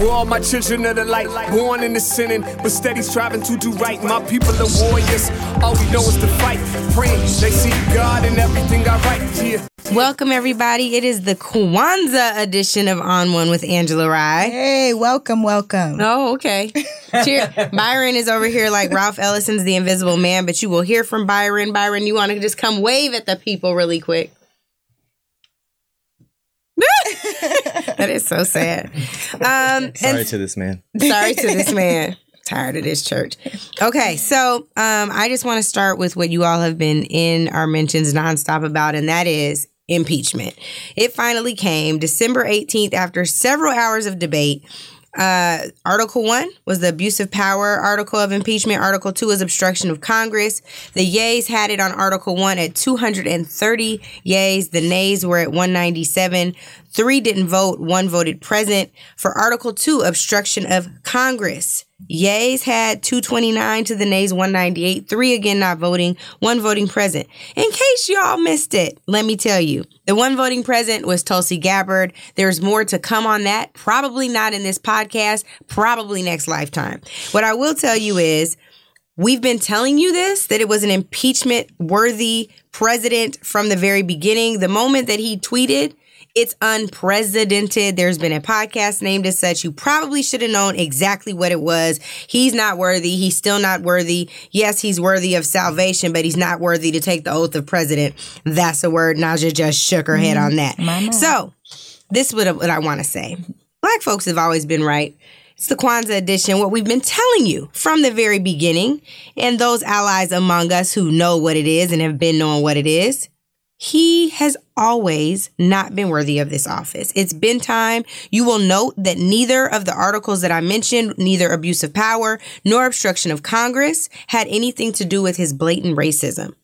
We're all my children of the light, born in the sinning, but steady striving to do right. My people are warriors. All we know is to fight, praying they see God in everything I write. Yeah. Welcome, everybody. It is the Kwanzaa edition of On One with Angela Rye. Hey, welcome, welcome. Oh, okay. Cheer. Byron is over here like Ralph Ellison's The Invisible Man, but you will hear from Byron. Byron, you want to just come wave at the people really quick? that is so sad. Um, Sorry to this man. Sorry to this man. Tired of this church. Okay, so um, I just want to start with what you all have been in our mentions nonstop about, and that is impeachment. It finally came December 18th after several hours of debate. Uh, article one was the abuse of power article of impeachment. Article two is obstruction of Congress. The yays had it on Article one at 230 yays. The nays were at 197. Three didn't vote. One voted present. For Article two, obstruction of Congress. Yays had 229 to the nays 198. Three again not voting. One voting present. In case y'all missed it, let me tell you. The one voting present was Tulsi Gabbard. There's more to come on that. Probably not in this podcast. Probably next lifetime. What I will tell you is We've been telling you this that it was an impeachment worthy president from the very beginning. The moment that he tweeted, it's unprecedented. There's been a podcast named as such. You probably should have known exactly what it was. He's not worthy. He's still not worthy. Yes, he's worthy of salvation, but he's not worthy to take the oath of president. That's a word. Naja just shook her head on that. So, this is what, what I want to say. Black folks have always been right. It's the Kwanzaa edition, what we've been telling you from the very beginning, and those allies among us who know what it is and have been knowing what it is. He has always not been worthy of this office. It's been time. You will note that neither of the articles that I mentioned, neither abuse of power nor obstruction of Congress, had anything to do with his blatant racism.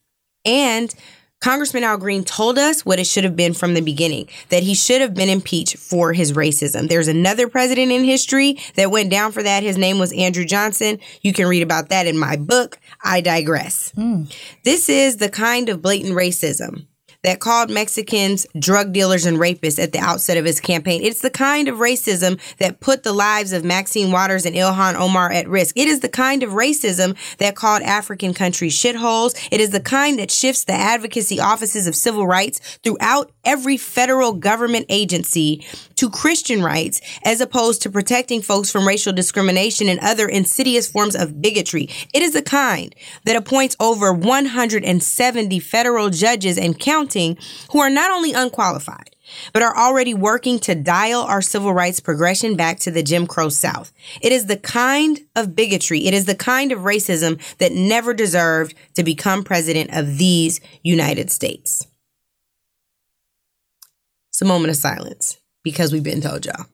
And Congressman Al Green told us what it should have been from the beginning that he should have been impeached for his racism. There's another president in history that went down for that. His name was Andrew Johnson. You can read about that in my book. I digress. Hmm. This is the kind of blatant racism that called Mexicans drug dealers and rapists at the outset of his campaign. It's the kind of racism that put the lives of Maxine Waters and Ilhan Omar at risk. It is the kind of racism that called African countries shitholes. It is the kind that shifts the advocacy offices of civil rights throughout every federal government agency to Christian rights as opposed to protecting folks from racial discrimination and other insidious forms of bigotry. It is a kind that appoints over 170 federal judges and counting who are not only unqualified, but are already working to dial our civil rights progression back to the Jim Crow South. It is the kind of bigotry, it is the kind of racism that never deserved to become president of these United States. It's a moment of silence because we've been told y'all.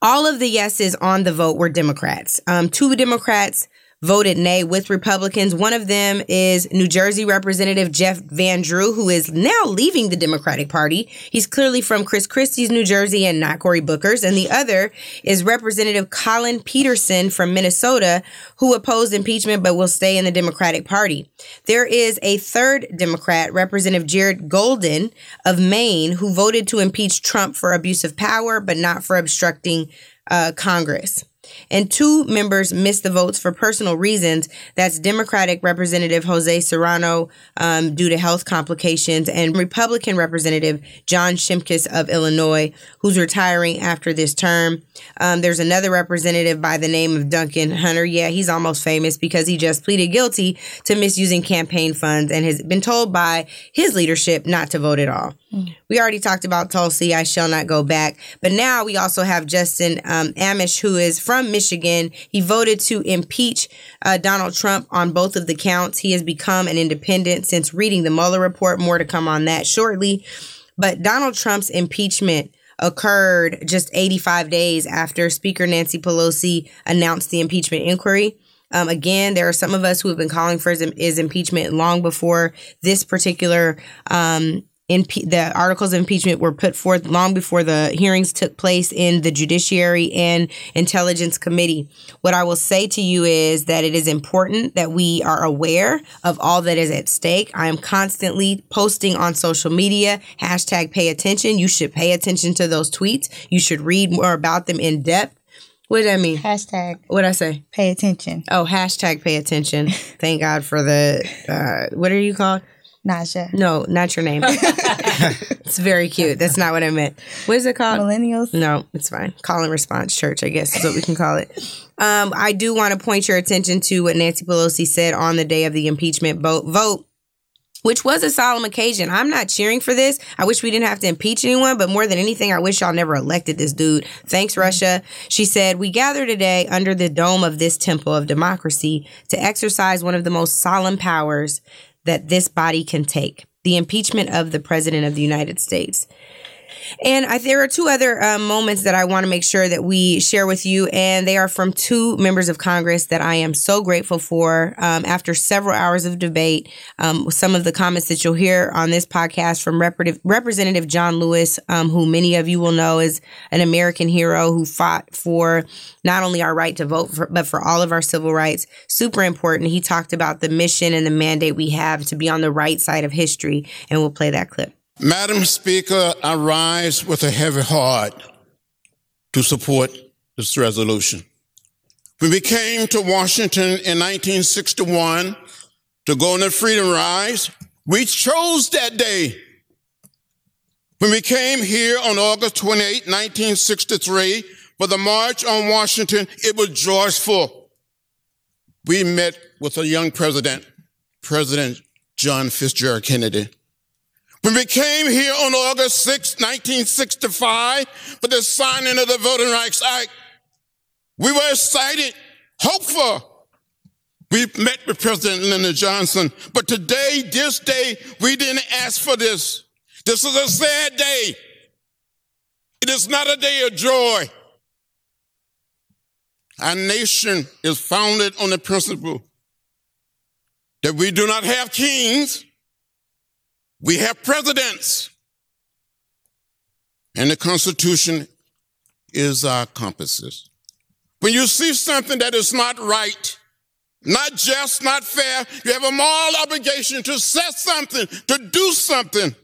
All of the yeses on the vote were Democrats. Um, two Democrats voted nay with Republicans. One of them is New Jersey Representative Jeff Van Drew, who is now leaving the Democratic Party. He's clearly from Chris Christie's New Jersey and not Cory Booker's. And the other is Representative Collin Peterson from Minnesota, who opposed impeachment but will stay in the Democratic Party. There is a third Democrat, Representative Jared Golden of Maine, who voted to impeach Trump for abuse of power but not for obstructing uh, Congress and two members missed the votes for personal reasons. That's Democratic Representative Jose Serrano um, due to health complications, and Republican Representative John Shimkus of Illinois, who's retiring after this term. Um, there's another representative by the name of Duncan Hunter. Yeah, he's almost famous because he just pleaded guilty to misusing campaign funds and has been told by his leadership not to vote at all. We already talked about Tulsi. I shall not go back. But now we also have Justin um, Amash, who is from Michigan. He voted to impeach uh, Donald Trump on both of the counts. He has become an independent since reading the Mueller report. More to come on that shortly. But Donald Trump's impeachment occurred just 85 days after Speaker Nancy Pelosi announced the impeachment inquiry. Um, again, there are some of us who have been calling for his, his impeachment long before this particular um, impe- the articles of impeachment were put forth long before the hearings took place in the Judiciary and Intelligence Committee. What I will say to you is that it is important that we are aware of all that is at stake. I am constantly posting on social media, hashtag pay attention. You should pay attention to those tweets. You should read more about them in depth. What did I mean? Hashtag What I say? pay attention. Oh, hashtag pay attention. Thank God for the, uh, what are you called? Naja. No, not your name. it's very cute. That's not what I meant. What is it called? Millennials. No, it's fine. Call and response church, I guess is what we can call it. Um, I do want to point your attention to what Nancy Pelosi said on the day of the impeachment vote, vote, which was a solemn occasion. I'm not cheering for this. I wish we didn't have to impeach anyone, but more than anything, I wish y'all never elected this dude. Thanks, Russia. She said, We gather today under the dome of this temple of democracy to exercise one of the most solemn powers that this body can take the impeachment of the President of the United States. And I, there are two other um, moments that I want to make sure that we share with you, and they are from two members of Congress that I am so grateful for. Um, after several hours of debate, um, some of the comments that you'll hear on this podcast from Rep- Representative John Lewis, um, who many of you will know is an American hero who fought for not only our right to vote, for, but for all of our civil rights. Super important. He talked about the mission and the mandate we have to be on the right side of history, and we'll play that clip. Madam Speaker, I rise with a heavy heart to support this resolution. When we came to Washington in 1961 to go on the Freedom Rides, we chose that day. When we came here on August 28, 1963, for the March on Washington, it was joyful. We met with a young president, President John Fitzgerald Kennedy. When we came here on August 6, 1965, for the signing of the Voting Rights Act, we were excited, hopeful. We met with President Lyndon Johnson, but today, this day, we didn't ask for this. This is a sad day. It is not a day of joy. Our nation is founded on the principle that we do not have kings, we have presidents. And the Constitution is our compasses. When you see something that is not right, not just, not fair, you have a moral obligation to say something, to do something.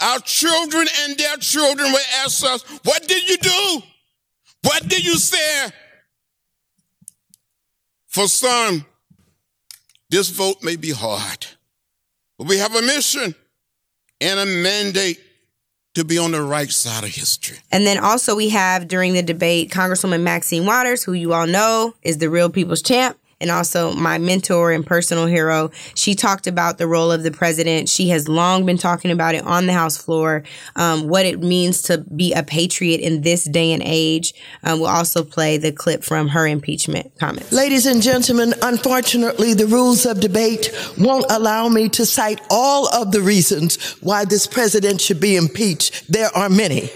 Our children and their children will ask us, What did you do? What did you say? For some, this vote may be hard. But we have a mission and a mandate to be on the right side of history. And then also we have during the debate Congresswoman Maxine Waters, who you all know is the real people's champ. And also my mentor and personal hero. She talked about the role of the president. She has long been talking about it on the House floor, um, what it means to be a patriot in this day and age. Um, we'll also play the clip from her impeachment comments. Ladies and gentlemen, unfortunately, the rules of debate won't allow me to cite all of the reasons why this president should be impeached. There are many.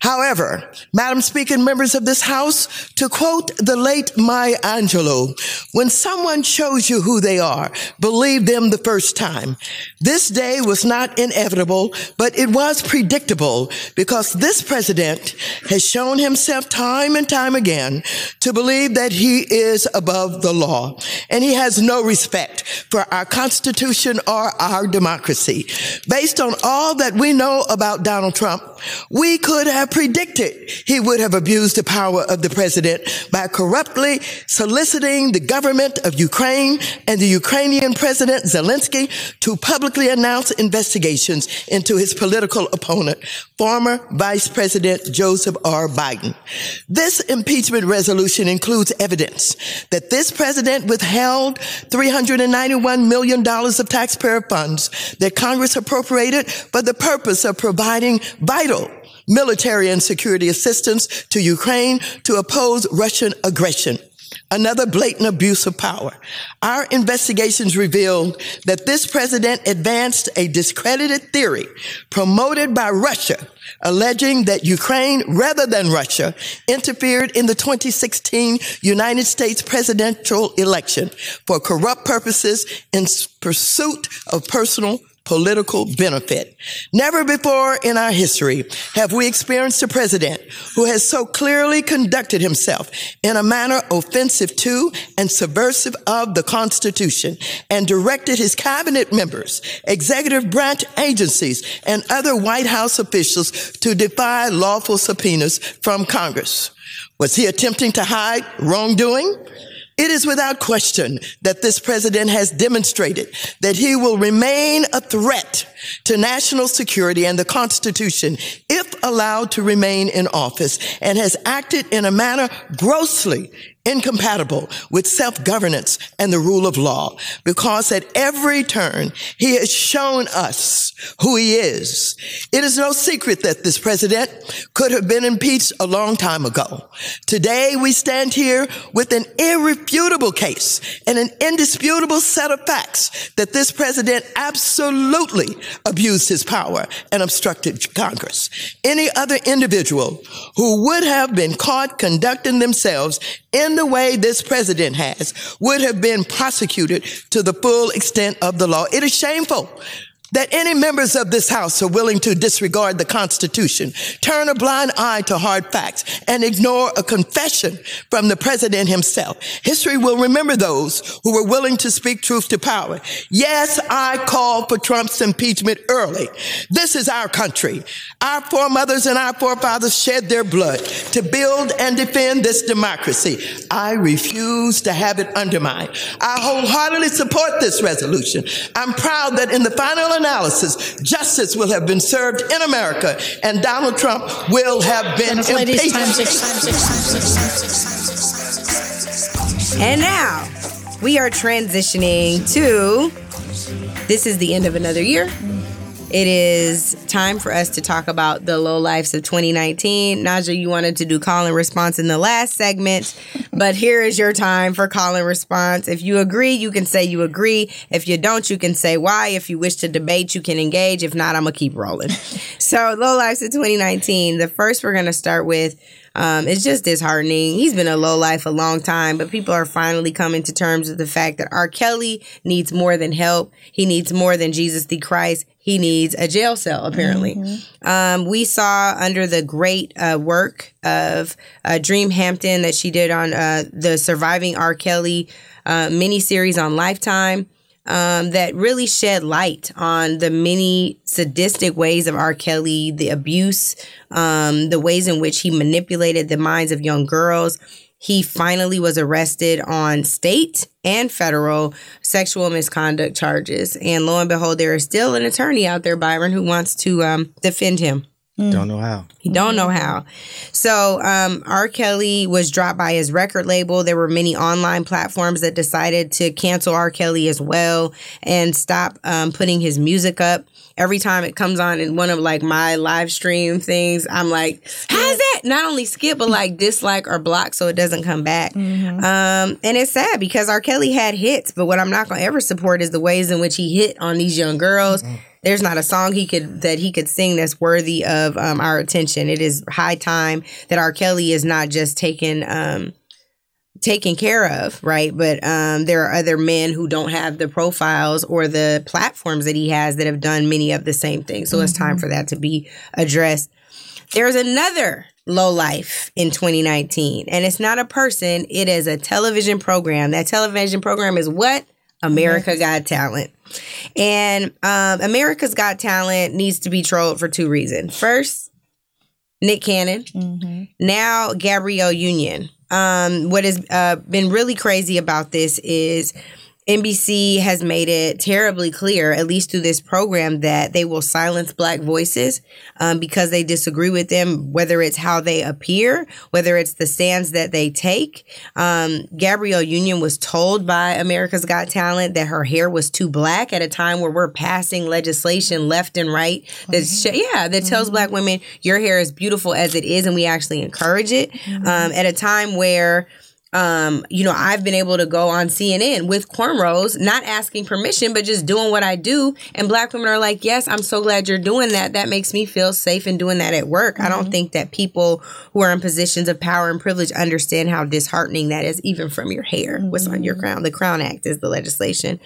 However, Madam Speaker members of this House, to quote the late Maya Angelou, when someone shows you who they are, believe them the first time. This day was not inevitable, but it was predictable because this president has shown himself time and time again to believe that he is above the law and he has no respect for our constitution or our democracy. Based on all that we know about Donald Trump, we could have predicted he would have abused the power of the president by corruptly soliciting the government of Ukraine and the Ukrainian president Zelensky to publicly announce investigations into his political opponent, former Vice President Joseph R. Biden. This impeachment resolution includes evidence that this president withheld $391 million of taxpayer funds that Congress appropriated for the purpose of providing vital military and security assistance to Ukraine to oppose Russian aggression. Another blatant abuse of power. Our investigations revealed that this president advanced a discredited theory promoted by Russia, alleging that Ukraine, rather than Russia, interfered in the 2016 United States presidential election for corrupt purposes in pursuit of personal political benefit. Never before in our history have we experienced a president who has so clearly conducted himself in a manner offensive to and subversive of the Constitution and directed his cabinet members, executive branch agencies, and other White House officials to defy lawful subpoenas from Congress. Was he attempting to hide wrongdoing? It is without question that this president has demonstrated that he will remain a threat to national security and the Constitution if allowed to remain in office and has acted in a manner grossly incompatible with self-governance and the rule of law because at every turn he has shown us who he is. It is no secret that this president could have been impeached a long time ago. Today we stand here with an irrefutable case and an indisputable set of facts that this president absolutely abused his power and obstructed Congress. Any other individual who would have been caught conducting themselves in the way this president has would have been prosecuted to the full extent of the law. It is shameful that any members of this house are willing to disregard the Constitution, turn a blind eye to hard facts, and ignore a confession from the president himself. History will remember those who were willing to speak truth to power. Yes, I called for Trump's impeachment early. This is our country. Our foremothers and our forefathers shed their blood to build and defend this democracy. I refuse to have it undermined. I wholeheartedly support this resolution. I'm proud that in the final analysis, justice will have been served in America and Donald Trump will have been impeached. And now we are transitioning to this is the end of another year. It is time for us to talk about the low lives of 2019. Naja, you wanted to do call and response in the last segment, but here is your time for call and response. If you agree, you can say you agree. If you don't, you can say why. If you wish to debate, you can engage. If not, I'm gonna keep rolling. So, low lives of 2019. The first we're gonna start with um, it's just disheartening. He's been a low life a long time, but people are finally coming to terms with the fact that R. Kelly needs more than help. He needs more than Jesus the Christ. He needs a jail cell, apparently. Um, we saw under the great uh, work of uh, Dream Hampton that she did on uh, the Surviving R. Kelly uh, miniseries on Lifetime um, that really shed light on the many sadistic ways of R. Kelly, the abuse, um, the ways in which he manipulated the minds of young girls. He finally was arrested on state and federal sexual misconduct charges. And lo and behold, there is still an attorney out there, Byron, who wants to um, defend him. Don't know how. He don't know how. So um, R. Kelly was dropped by his record label. There were many online platforms that decided to cancel R. Kelly as well and stop um, putting his music up. Every time it comes on in one of like my live stream things, I'm like, how's that? Not only skip, but like dislike or block so it doesn't come back. Um, and it's sad because R. Kelly had hits, but what I'm not gonna ever support is the ways in which he hit on these young girls. There's not a song he could that he could sing that's worthy of um, our attention. It is high time that R. Kelly is not just taken um, taken care of, right? But um, there are other men who don't have the profiles or the platforms that he has that have done many of the same things. So it's time for that to be addressed. There's another low life in 2019, and it's not a person, it is a television program. That television program is what? America Got Talent. And um, America's Got Talent needs to be trolled for two reasons. First, Nick Cannon. Now, Gabrielle Union. Um, what has uh, been really crazy about this is NBC has made it terribly clear, at least through this program, that they will silence black voices um, because they disagree with them, whether it's how they appear, whether it's the stands that they take. Um, Gabrielle Union was told by America's Got Talent that her hair was too black at a time where we're passing legislation left and right that sh- yeah. that tells black women your hair is beautiful as it is and we actually encourage it. Um, at a time where um, you know, I've been able to go on CNN with cornrows, not asking permission, but just doing what I do. And black women are like, yes, I'm so glad you're doing that. That makes me feel safe in doing that at work. I don't think that people who are in positions of power and privilege understand how disheartening that is, even from your hair, what's on your crown. The Crown Act is the legislation.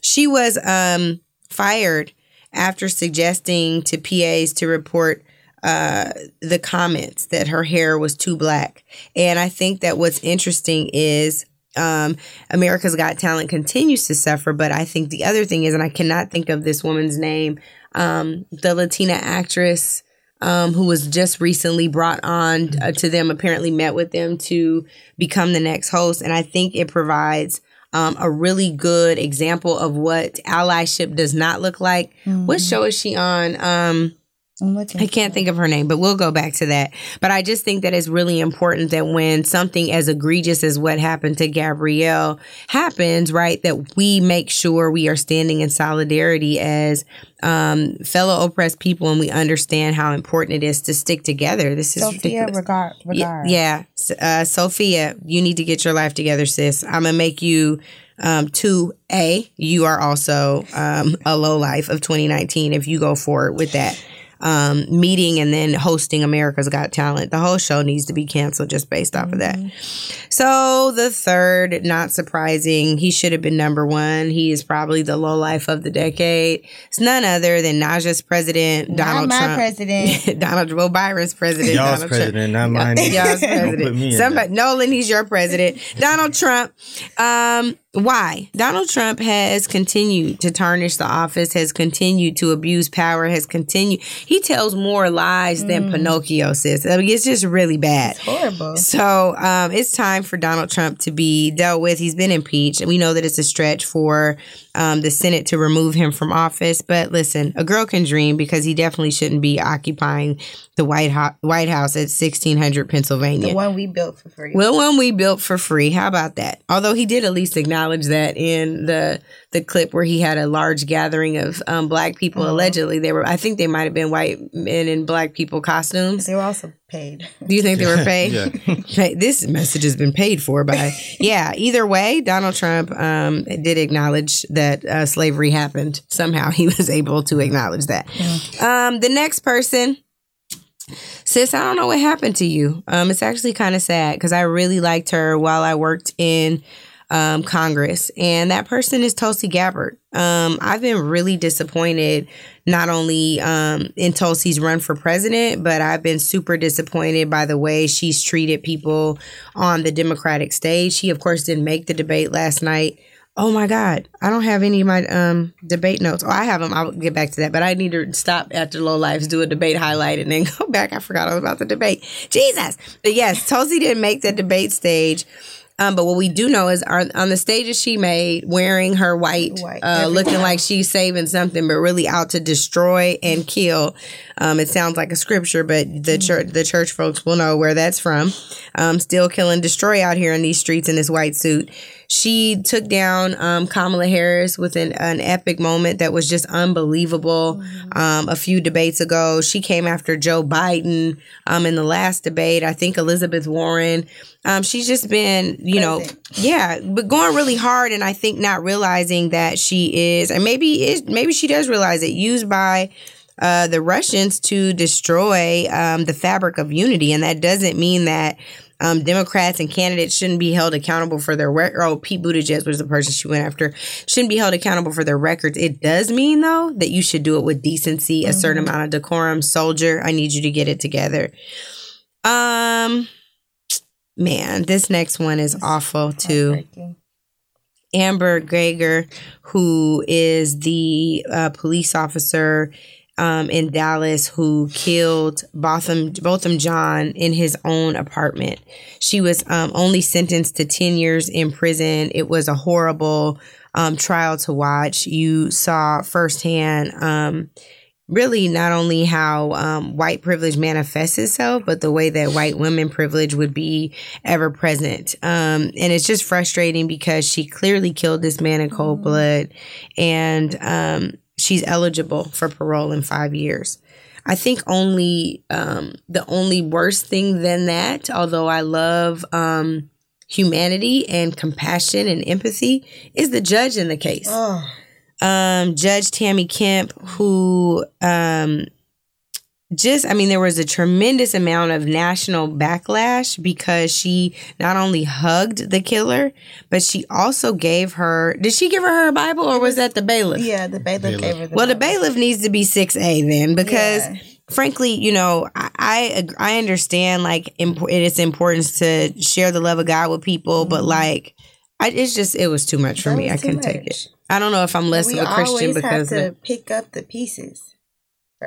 She was um, fired after suggesting to PAs to report uh, the comments that her hair was too black. And I think that what's interesting is um, America's Got Talent continues to suffer. But I think the other thing is, and I cannot think of this woman's name, um, the Latina actress. Um, who was just recently brought on uh, to them, apparently met with them to become the next host. And I think it provides um, a really good example of what allyship does not look like. What show is she on? Um. I can't think of her name, but we'll go back to that. But I just think that it's really important that when something as egregious as what happened to Gabrielle happens, right, that we make sure we are standing in solidarity as um, fellow oppressed people and we understand how important it is to stick together. This is Sophia ridiculous. Regard. Yeah, Regard. yeah. S- Uh, Sophia, you need to get your life together, sis. I'm gonna make you um, two A. You are also um, a low life of 2019 if you go forward with that um, meeting and then hosting America's Got Talent. The whole show needs to be canceled just based off of that. So the third, not surprising, he should have been number one. He is probably the low life of the decade. It's none other than Naja's president, Donald my Trump. president. Donald Joe Byron's president. Y'all's Donald president, not Trump. mine. Y'all's Don't put president. me in Somebody, Nolan, he's your president. Donald Trump. Um, why? Donald Trump has continued to tarnish the office, has continued to abuse power, has continued. He tells more lies than Pinocchio says. I mean, it's just really bad. Horrible. So um, it's time for Donald Trump to be dealt with. He's been impeached, we know that it's a stretch for um, the Senate to remove him from office. But listen, a girl can dream because he definitely shouldn't be occupying the White, Ho- White House at 1600 Pennsylvania. The one we built for free. Well, one we built for free. How about that? Although he did at least acknowledge that in the the clip where he had a large gathering of um, black people. Uh-huh. Allegedly, they were. I think they might have been white men in black people costumes. they were also paid. Do you think they were paid? Yeah. This message has been paid for by. yeah. Either way, Donald Trump um, did acknowledge that uh, slavery happened. Somehow, he was able to acknowledge that. Um, the next person. Sis, I don't know what happened to you. Um, it's actually kind of sad because I really liked her while I worked in um, Congress, and that person is Tulsi Gabbard. Um, I've been really disappointed not only um, in Tulsi's run for president, but I've been super disappointed by the way she's treated people on the Democratic stage. She, of course, didn't make the debate last night. Oh my God, I don't have any of my um, debate notes. Oh, I have them. I'll get back to that. But I need to stop after Low Lives, do a debate highlight, and then go back. I forgot all about the debate. Jesus. But yes, Tulsi didn't make the debate stage. Um, but what we do know is are, on the stages she made, wearing her white, White, uh, looking like she's saving something, but really out to destroy and kill. Um, it sounds like a scripture, but the church, the church folks will know where that's from. Um, still killing, destroy out here in these streets in this white suit. She took down um, Kamala Harris with an, an epic moment that was just unbelievable. Um, a few debates ago, she came after Joe Biden um, in the last debate. I think Elizabeth Warren. Um, she's just been, you know, yeah, but going really hard, and I think not realizing that she is, and maybe is, maybe she does realize it, used by uh, the Russians to destroy um, the fabric of unity, and that doesn't mean that um, Democrats and candidates shouldn't be held accountable for their record. Oh, Pete Buttigieg was the person she went after. Shouldn't be held accountable for their records. It does mean though that you should do it with decency, a certain amount of decorum. Soldier, I need you to get it together. Um, man, this next one is awful too. Amber Guyger, who is the uh, police officer um, in Dallas who killed Botham, Botham Jean in his own apartment. She was um, only sentenced to 10 years in prison. It was a horrible um, trial to watch. You saw firsthand. Um, really not only how um, white privilege manifests itself, but the way that white women privilege would be ever present. Um, and it's just frustrating because she clearly killed this man in cold blood and um, she's eligible for parole in five years. I think only um, the only worst thing than that, although I love um, humanity and compassion and empathy, is the judge in the case Oh, um, Judge Tammy Kemp, who um, just, I mean, there was a tremendous amount of national backlash because she not only hugged the killer, but she also gave her. Did she give her her Bible or was that the bailiff? Yeah, the bailiff gave her the Well, the bailiff needs to be six A then, because Yeah. frankly, you know, I I, I understand like imp- it's importance to share the love of God with people, but like, I, it's just it was too much for Mm-hmm. That me. I too couldn't take it. I don't know if I'm less we of a Christian because have to of- pick up the pieces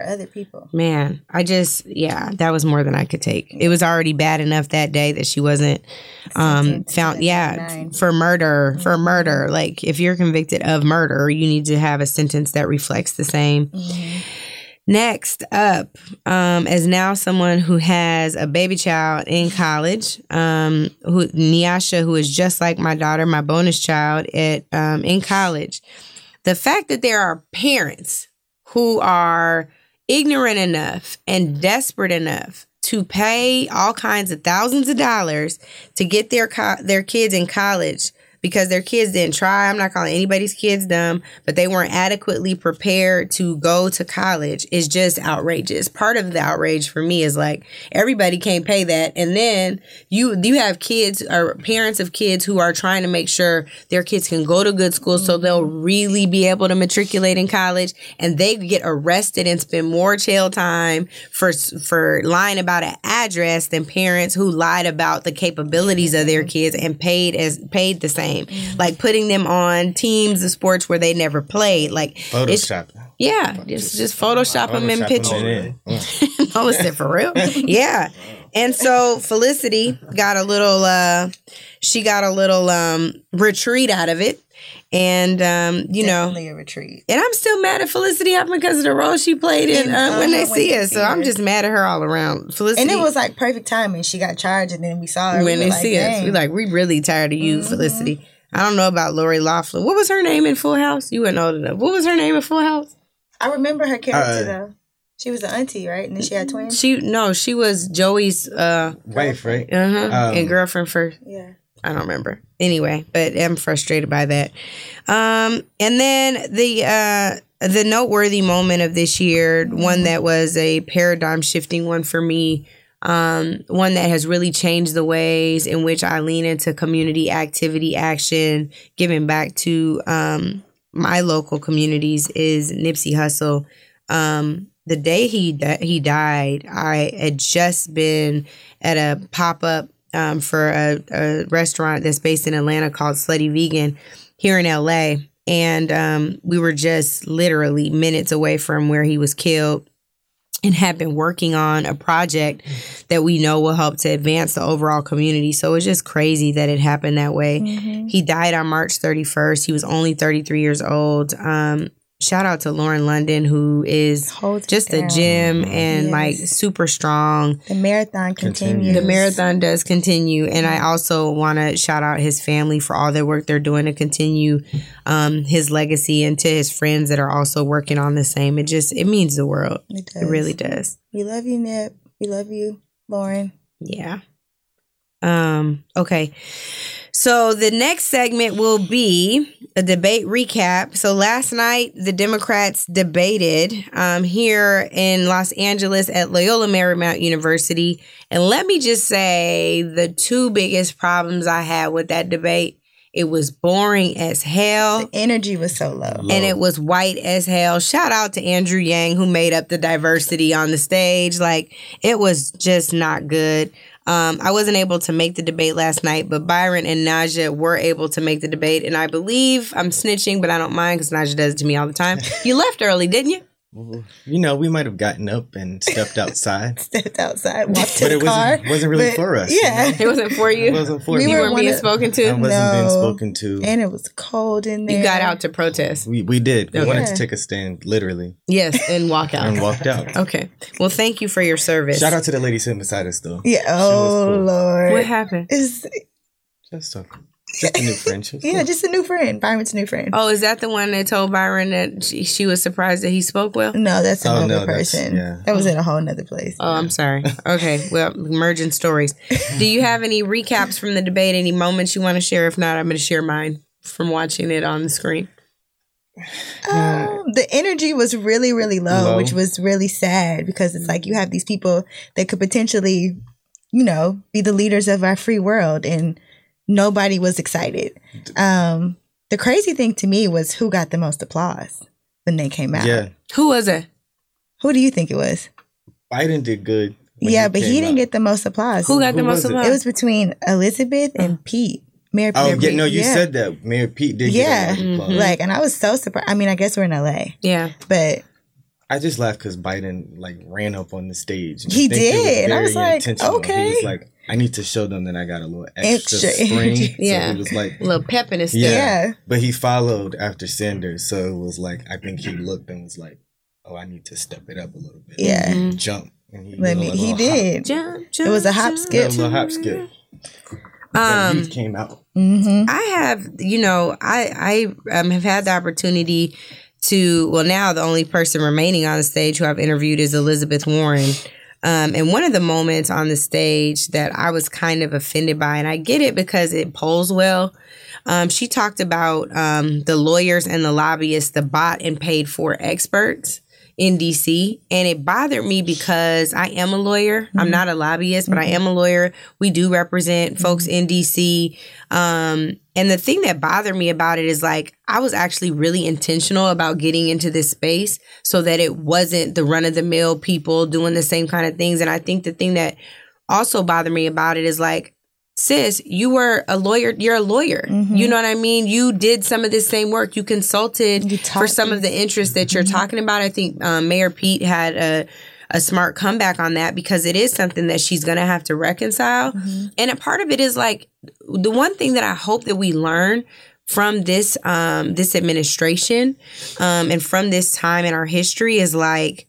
for other people. man, I just yeah, that was more than I could take. It was already bad enough that day that she wasn't um found yeah for murder Mm-hmm. for murder like if you're convicted of murder you need to have a sentence that reflects the same Mm-hmm. next up um as now someone who has a baby child in college um who Niasha who is just like my daughter my bonus child at um in college the fact that there are parents who are ignorant enough and mm-hmm. desperate enough to pay all kinds of thousands of dollars to get their co- their kids in college because their kids didn't try. I'm not calling anybody's kids dumb, but they weren't adequately prepared to go to college. Is just outrageous. Part of the outrage for me is like everybody can't pay that. And then you you have kids or parents of kids who are trying to make sure their kids can go to good school so they'll mm-hmm. really be able to matriculate in college and they get arrested and spend more jail time for for lying about an address than parents who lied about the capabilities of their mm-hmm. kids and paid as paid the same like putting them on teams of sports where they never played like Photoshop. yeah just just photoshop them in pictures it in. Mama said for real? yeah. And so Felicity got a little uh she got a little um retreat out of it. And um, you know, a retreat. and I'm still mad at Felicity Huffman because of the role she played in In, uh, uh, when they see us. So I'm just mad at her all around. Felicity And it was like perfect timing. She got charged, and then we saw her. when we they like, see us. "Dang." We like, we really tired of you, Felicity. I don't know about Lori Loughlin. What was her name in Full House? You weren't old enough. What was her name in Full House? I remember her character Uh, though. She was an auntie, right? And then she had twins. She no, she was Joey's uh Wife, right? uh-huh, Um, and girlfriend first. Yeah. I don't remember. Anyway, but I'm frustrated by that. Um, and then the uh, the noteworthy moment of this year, one that was a paradigm shifting one for me, um, one that has really changed the ways in which I lean into community activity, action, giving back to um, my local communities is Nipsey Hussle. Um, the day he di- he died, I had just been at a pop up um, for a, a restaurant that's based in Atlanta called Slutty Vegan here in LA. And um, we were just literally minutes away from where he was killed and have been working on a project that we know will help to advance the overall community. So it's just crazy that it happened that way. He died on March 31st. He was only 33 years old. Um, shout out to Lauren London, who is Holds it just a down. gym and Yes. like super strong. The marathon continues. The marathon does continue, and I also want to shout out his family for all their work they're doing to continue um, his legacy, and to his friends that are also working on the same. It just it means the world. It It really does. We love you, Nip. We love you, Lauren. Yeah. Um. Okay. So the next segment will be a debate recap. So last night the Democrats debated um, here in Los Angeles at Loyola Marymount University, and let me just say the two biggest problems I had with that debate. It was boring as hell. The energy was so low. and it was white as hell. Shout out to Andrew Yang who made up the diversity on the stage. Like it was just not good. Um, I wasn't able to make the debate last night, but Byron and Naja were able to make the debate, and I believe I'm snitching, but I don't mind because Naja does it to me all the time. You left early, didn't you? You know, we might have gotten up and stepped outside, Stepped outside, walked to but the it car. wasn't, wasn't really But- for us. you Yeah. know? It wasn't for you. It wasn't for We you me. were weren't being of- spoken I to. wasn't No. being spoken to. And it was cold in there. You got out to protest. we, we did. We Okay. wanted to take a stand, literally, Yes, and walk out. and walked out. Okay. Well, thank you for your service. Shout out to the lady sitting beside us, though. Yeah. Oh cool. Lord. What happened? It's, Just a, just a new friendship. yeah, just a new friend. Byron's new friend. Oh, is that the one that told Byron that she, she was surprised that he spoke well? No, that's Oh, another no, person. yeah. That was in a whole other place. Oh, I'm sorry. Okay, well, merging stories. Do you have any recaps from the debate? Any moments you want to share? If not, I'm going to share mine from watching it on the screen. Um, the energy was really, really low, Low. which was really sad because it's like you have these people that could potentially, you know, be the leaders of our free world, and nobody was excited. Um, the crazy thing to me was who got the most applause when they came out. Yeah, Who was it? Who do you think it was? Biden did good. when yeah, but he came didn't out. get the most applause. Who got the most it? applause? It was between Elizabeth and Pete. Mayor Pete. Oh Peter yeah, Pete. no, you Yeah. said that. Mayor Pete did. Yeah. get a lot of applause. like, and I was so surprised. I mean, I guess we're in LA, yeah. but I just laughed because Biden like ran up on the stage. and I He think it did, and I was like, okay. He was like, I need to show them that I got a little extra, Extra spring. energy. So Yeah. he was like, A little pep in his yeah. step. Yeah. But he followed after Sanders, so it was like I think he looked and was like, oh, I need to step it up a little bit. yeah. Jump. And he, Let me, little he hop. did. Jump, It was a hop jump, Yeah, a little hop skip. Um, came out. hmm I have, you know, I I um, have had the opportunity to. Well, now the only person remaining on the stage who I've interviewed is Elizabeth Warren. Um, and one of the moments on the stage that I was kind of offended by, and I get it because it polls well. Um, she talked about um, the lawyers and the lobbyists, the bought and paid for experts in DC. And it bothered me because I am a lawyer. I'm mm-hmm. not a lobbyist, but I mm-hmm. am a lawyer. We do represent mm-hmm. folks in DC. Um, and the thing that bothered me about it is like, I was actually really intentional about getting into this space so that it wasn't the run of the mill people doing the same kind of things. And I think the thing that also bothered me about it is like, sis, you were a lawyer. You're a lawyer. You know what I mean? You did some of this same work. You consulted You for some of the interests that you're talking about. I think um, Mayor Pete had a a smart comeback on that because it is something that she's going to have to reconcile. And a part of it is like the one thing that I hope that we learn from this um this administration um and from this time in our history is like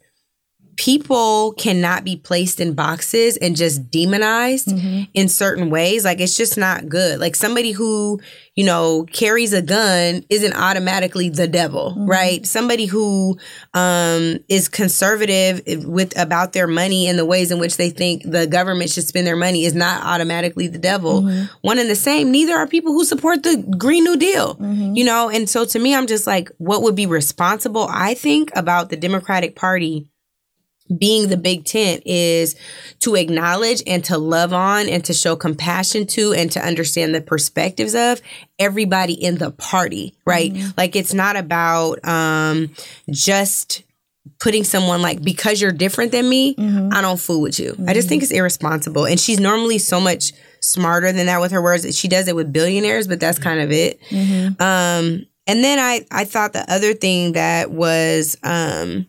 people cannot be placed in boxes and just demonized mm-hmm. in certain ways. Like it's just not good. Like somebody who you know carries a gun isn't automatically the devil mm-hmm. right? Somebody who um is conservative with about their money and the ways in which they think the government should spend their money is not automatically the devil. Mm-hmm. One and the same. Neither are people who support the green new deal you know? And so to me i'm just like what would be responsible i think about the democratic party being the big tent is to acknowledge and to love on and to show compassion to and to understand the perspectives of everybody in the party, right? Like it's not about um just putting someone like because you're different than me, I don't fool with you. I just think it's irresponsible. And she's normally so much smarter than that with her words. She does it with billionaires, but that's kind of it. Um and then I I thought the other thing that was um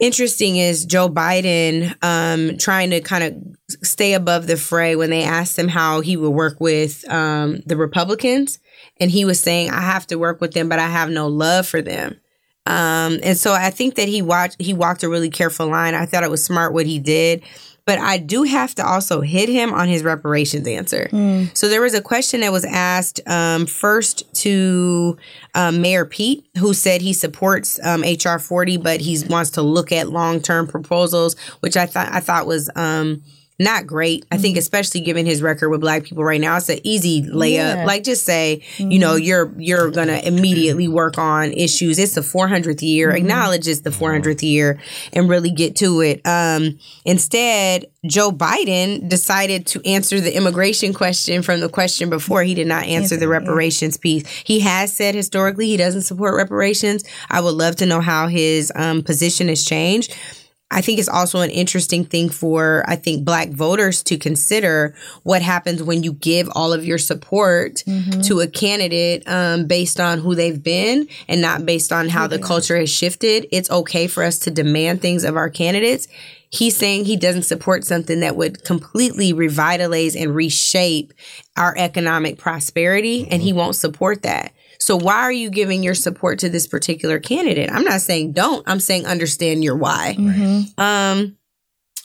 interesting is Joe Biden um, trying to kind of stay above the fray when they asked him how he would work with um, the Republicans. And he was saying, I have to work with them, but I have no love for them. Um, and so I think that he watched he walked a really careful line. I thought it was smart what he did. But I do have to also hit him on his reparations answer. So there was a question that was asked um, first to um, Mayor Pete, who said he supports um, HR 40, but he wants to look at long term proposals, which I thought I thought was um, not great. I think especially given his record with black people right now, it's an easy layup. Yeah. Like just say, you know, you're you're gonna immediately work on issues. It's the 400th year. Acknowledge it's the 400th year and really get to it. Um, instead, Joe Biden decided to answer the immigration question from the question before. He did not answer the reparations piece. He has said historically he doesn't support reparations. I would love to know how his um, position has changed. I think it's also an interesting thing for I think black voters to consider what happens when you give all of your support to a candidate um, based on who they've been and not based on how the culture has shifted. It's okay for us to demand things of our candidates. He's saying he doesn't support something that would completely revitalize and reshape our economic prosperity, and he won't support that. So why are you giving your support to this particular candidate? I'm not saying don't. I'm saying understand your why. Um,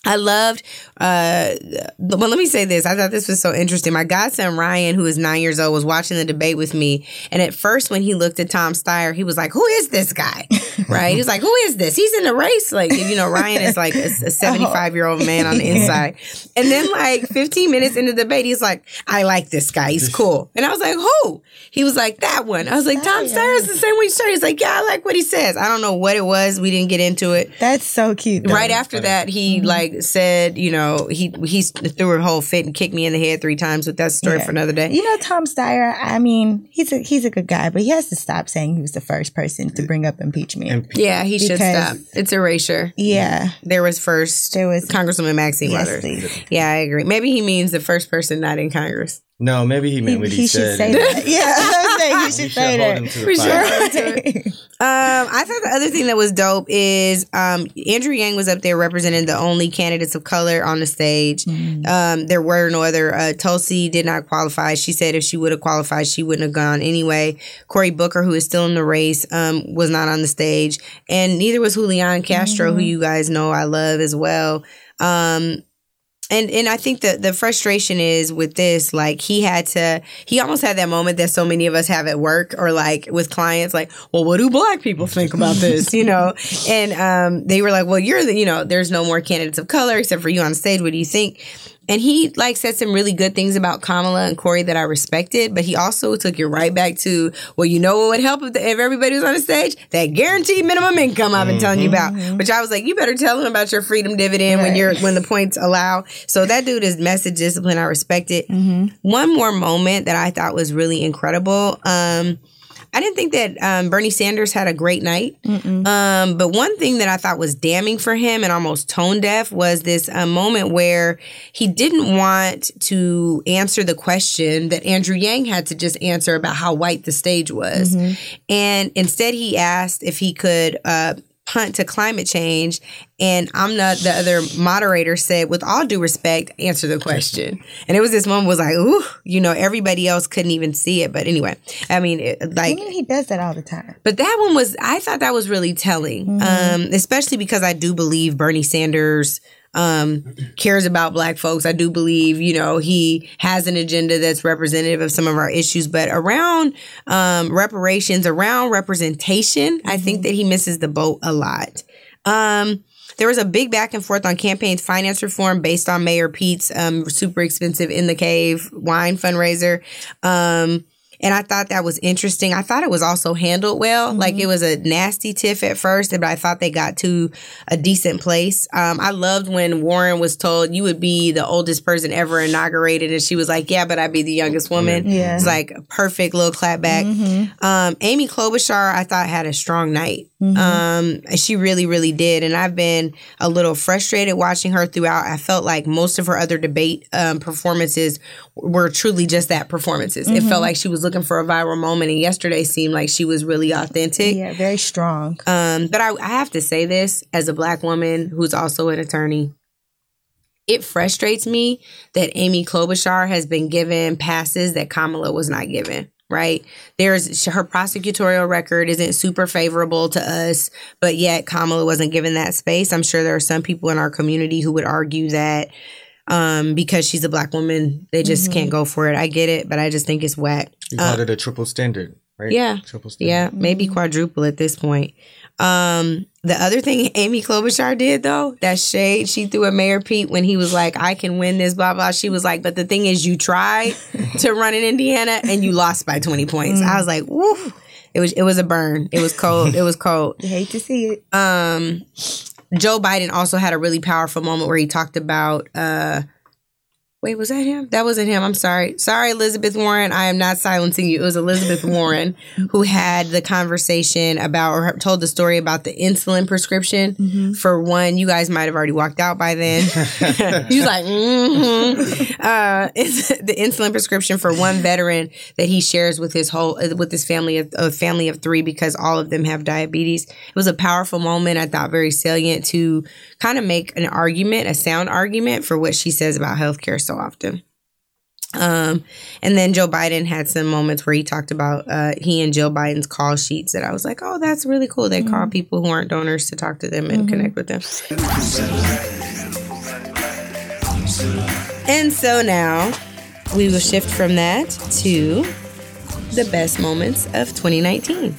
I loved, uh, but let me say this. I thought this was so interesting. My godson Ryan, who is nine years old, was watching the debate with me. And at first, when he looked at Tom Steyer, he was like, Who is this guy? Right? He was like, Who is this? He's in the race. Like, you know, Ryan is like a 75 year old man on the inside. And then, like, 15 minutes into the debate, he's like, I like this guy. He's cool. And I was like, Who? He was like, That one. I was like, Tom Steyer is the same way you started. He's like, Yeah, I like what he says. I don't know what it was. We didn't get into it. That's so cute. though. Right after that, he like said, you know, he he threw a whole fit and kicked me in the head three times. But that's a story Yeah. for another day. You know, Tom Steyer. I mean, he's a he's a good guy, but he has to stop saying he was the first person to bring up impeachment. And Yeah, he should stop. It's erasure. yeah, There was first. There was- Congresswoman Maxine yes, Waters. please. Yeah, I agree. Maybe he means the first person not in Congress. No, maybe he He, meant what he, he should said. say that. Yeah, I'm saying he should should say that. to the We should. fire. Um, I thought the other thing that was dope is um, Andrew Yang was up there representing the only candidates of color on the stage. Um, there were no other. Uh, Tulsi did not qualify. She said if she would have qualified, she wouldn't have gone anyway. Cory Booker, who is still in the race, um, was not on the stage, and neither was Julian Castro, who you guys know I love as well. Um, and and I think the the frustration is with this, like he had to, he almost had that moment that so many of us have at work or like with clients, like, well, what do black people think about this, you know? And um, they were like, well, you're the, you know, there's no more candidates of color except for you on stage. What do you think? And he like said some really good things about Kamala and Corey that I respected, but he also took it right back to, well, you know what would help if, if everybody was on the stage? That guaranteed minimum income I've been telling you about. Which I was like, you better tell him about your freedom dividend when you're when the points allow. So that dude is message discipline. I respect it. One more moment that I thought was really incredible. Um, I didn't think that um, Bernie Sanders had a great night. Um, but one thing that I thought was damning for him and almost tone deaf was this uh, moment where he didn't want to answer the question that Andrew Yang had to just answer about how white the stage was. And instead, he asked if he could. Uh, punt to climate change and I'm not the other moderator said with all due respect answer the question and it was this moment was like ooh you know everybody else couldn't even see it but anyway I mean it, like he does that all the time. but that one was I thought that was really telling. Um, especially because I do believe Bernie Sanders um cares about black folks. I do believe, you know, he has an agenda that's representative of some of our issues, but around um reparations, around representation, I think that he misses the boat a lot. Um there was a big back and forth on campaign finance reform based on Mayor Pete's um, super expensive in the cave wine fundraiser. Um, and I thought that was interesting. I thought it was also handled well. Like it was a nasty tiff at first, but I thought they got to a decent place. Um, I loved when Warren was told you would be the oldest person ever inaugurated, and she was like, "Yeah, but I'd be the youngest woman." Yeah. It's like a perfect little clap back. Um, Amy Klobuchar, I thought had a strong night. Um, she really, really did, and I've been a little frustrated watching her throughout. I felt like most of her other debate um, performances were truly just that performances. It felt like she was looking for a viral moment, and yesterday seemed like she was really authentic. Yeah, very strong. Um, but I, I have to say this as a black woman who's also an attorney. It frustrates me that Amy Klobuchar has been given passes that Kamala was not given. Right there's her prosecutorial record isn't super favorable to us, but yet Kamala wasn't given that space. I'm sure there are some people in our community who would argue that um, because she's a black woman, they just mm-hmm. can't go for it. I get it, but I just think it's whack. You called uh, it a triple standard, right? Yeah. Triple standard. Yeah, maybe mm-hmm. quadruple at this point. Um, the other thing Amy Klobuchar did though, that shade she threw at Mayor Pete when he was like, "I can win this," blah blah. She was like, "But the thing is, you tried to run in Indiana and you lost by twenty points." I was like, "Woo!" It was it was a burn. It was cold. It was cold. You hate to see it. Um, Joe Biden also had a really powerful moment where he talked about. Uh, wait, was that him? That wasn't him. I'm sorry. Sorry, Elizabeth Warren. I am not silencing you. It was Elizabeth Warren who had the conversation about or told the story about the insulin prescription for one. You guys might have already walked out by then. he was like, mm-hmm. uh, it's the insulin prescription for one veteran that he shares with his whole with his family of a family of three because all of them have diabetes. It was a powerful moment. I thought very salient to kind of make an argument, a sound argument for what she says about healthcare so often. Um, and then Joe Biden had some moments where he talked about uh, he and Joe Biden's call sheets that I was like, oh, that's really cool. They call people who aren't donors to talk to them and connect with them. And so now we will shift from that to the best moments of 2019.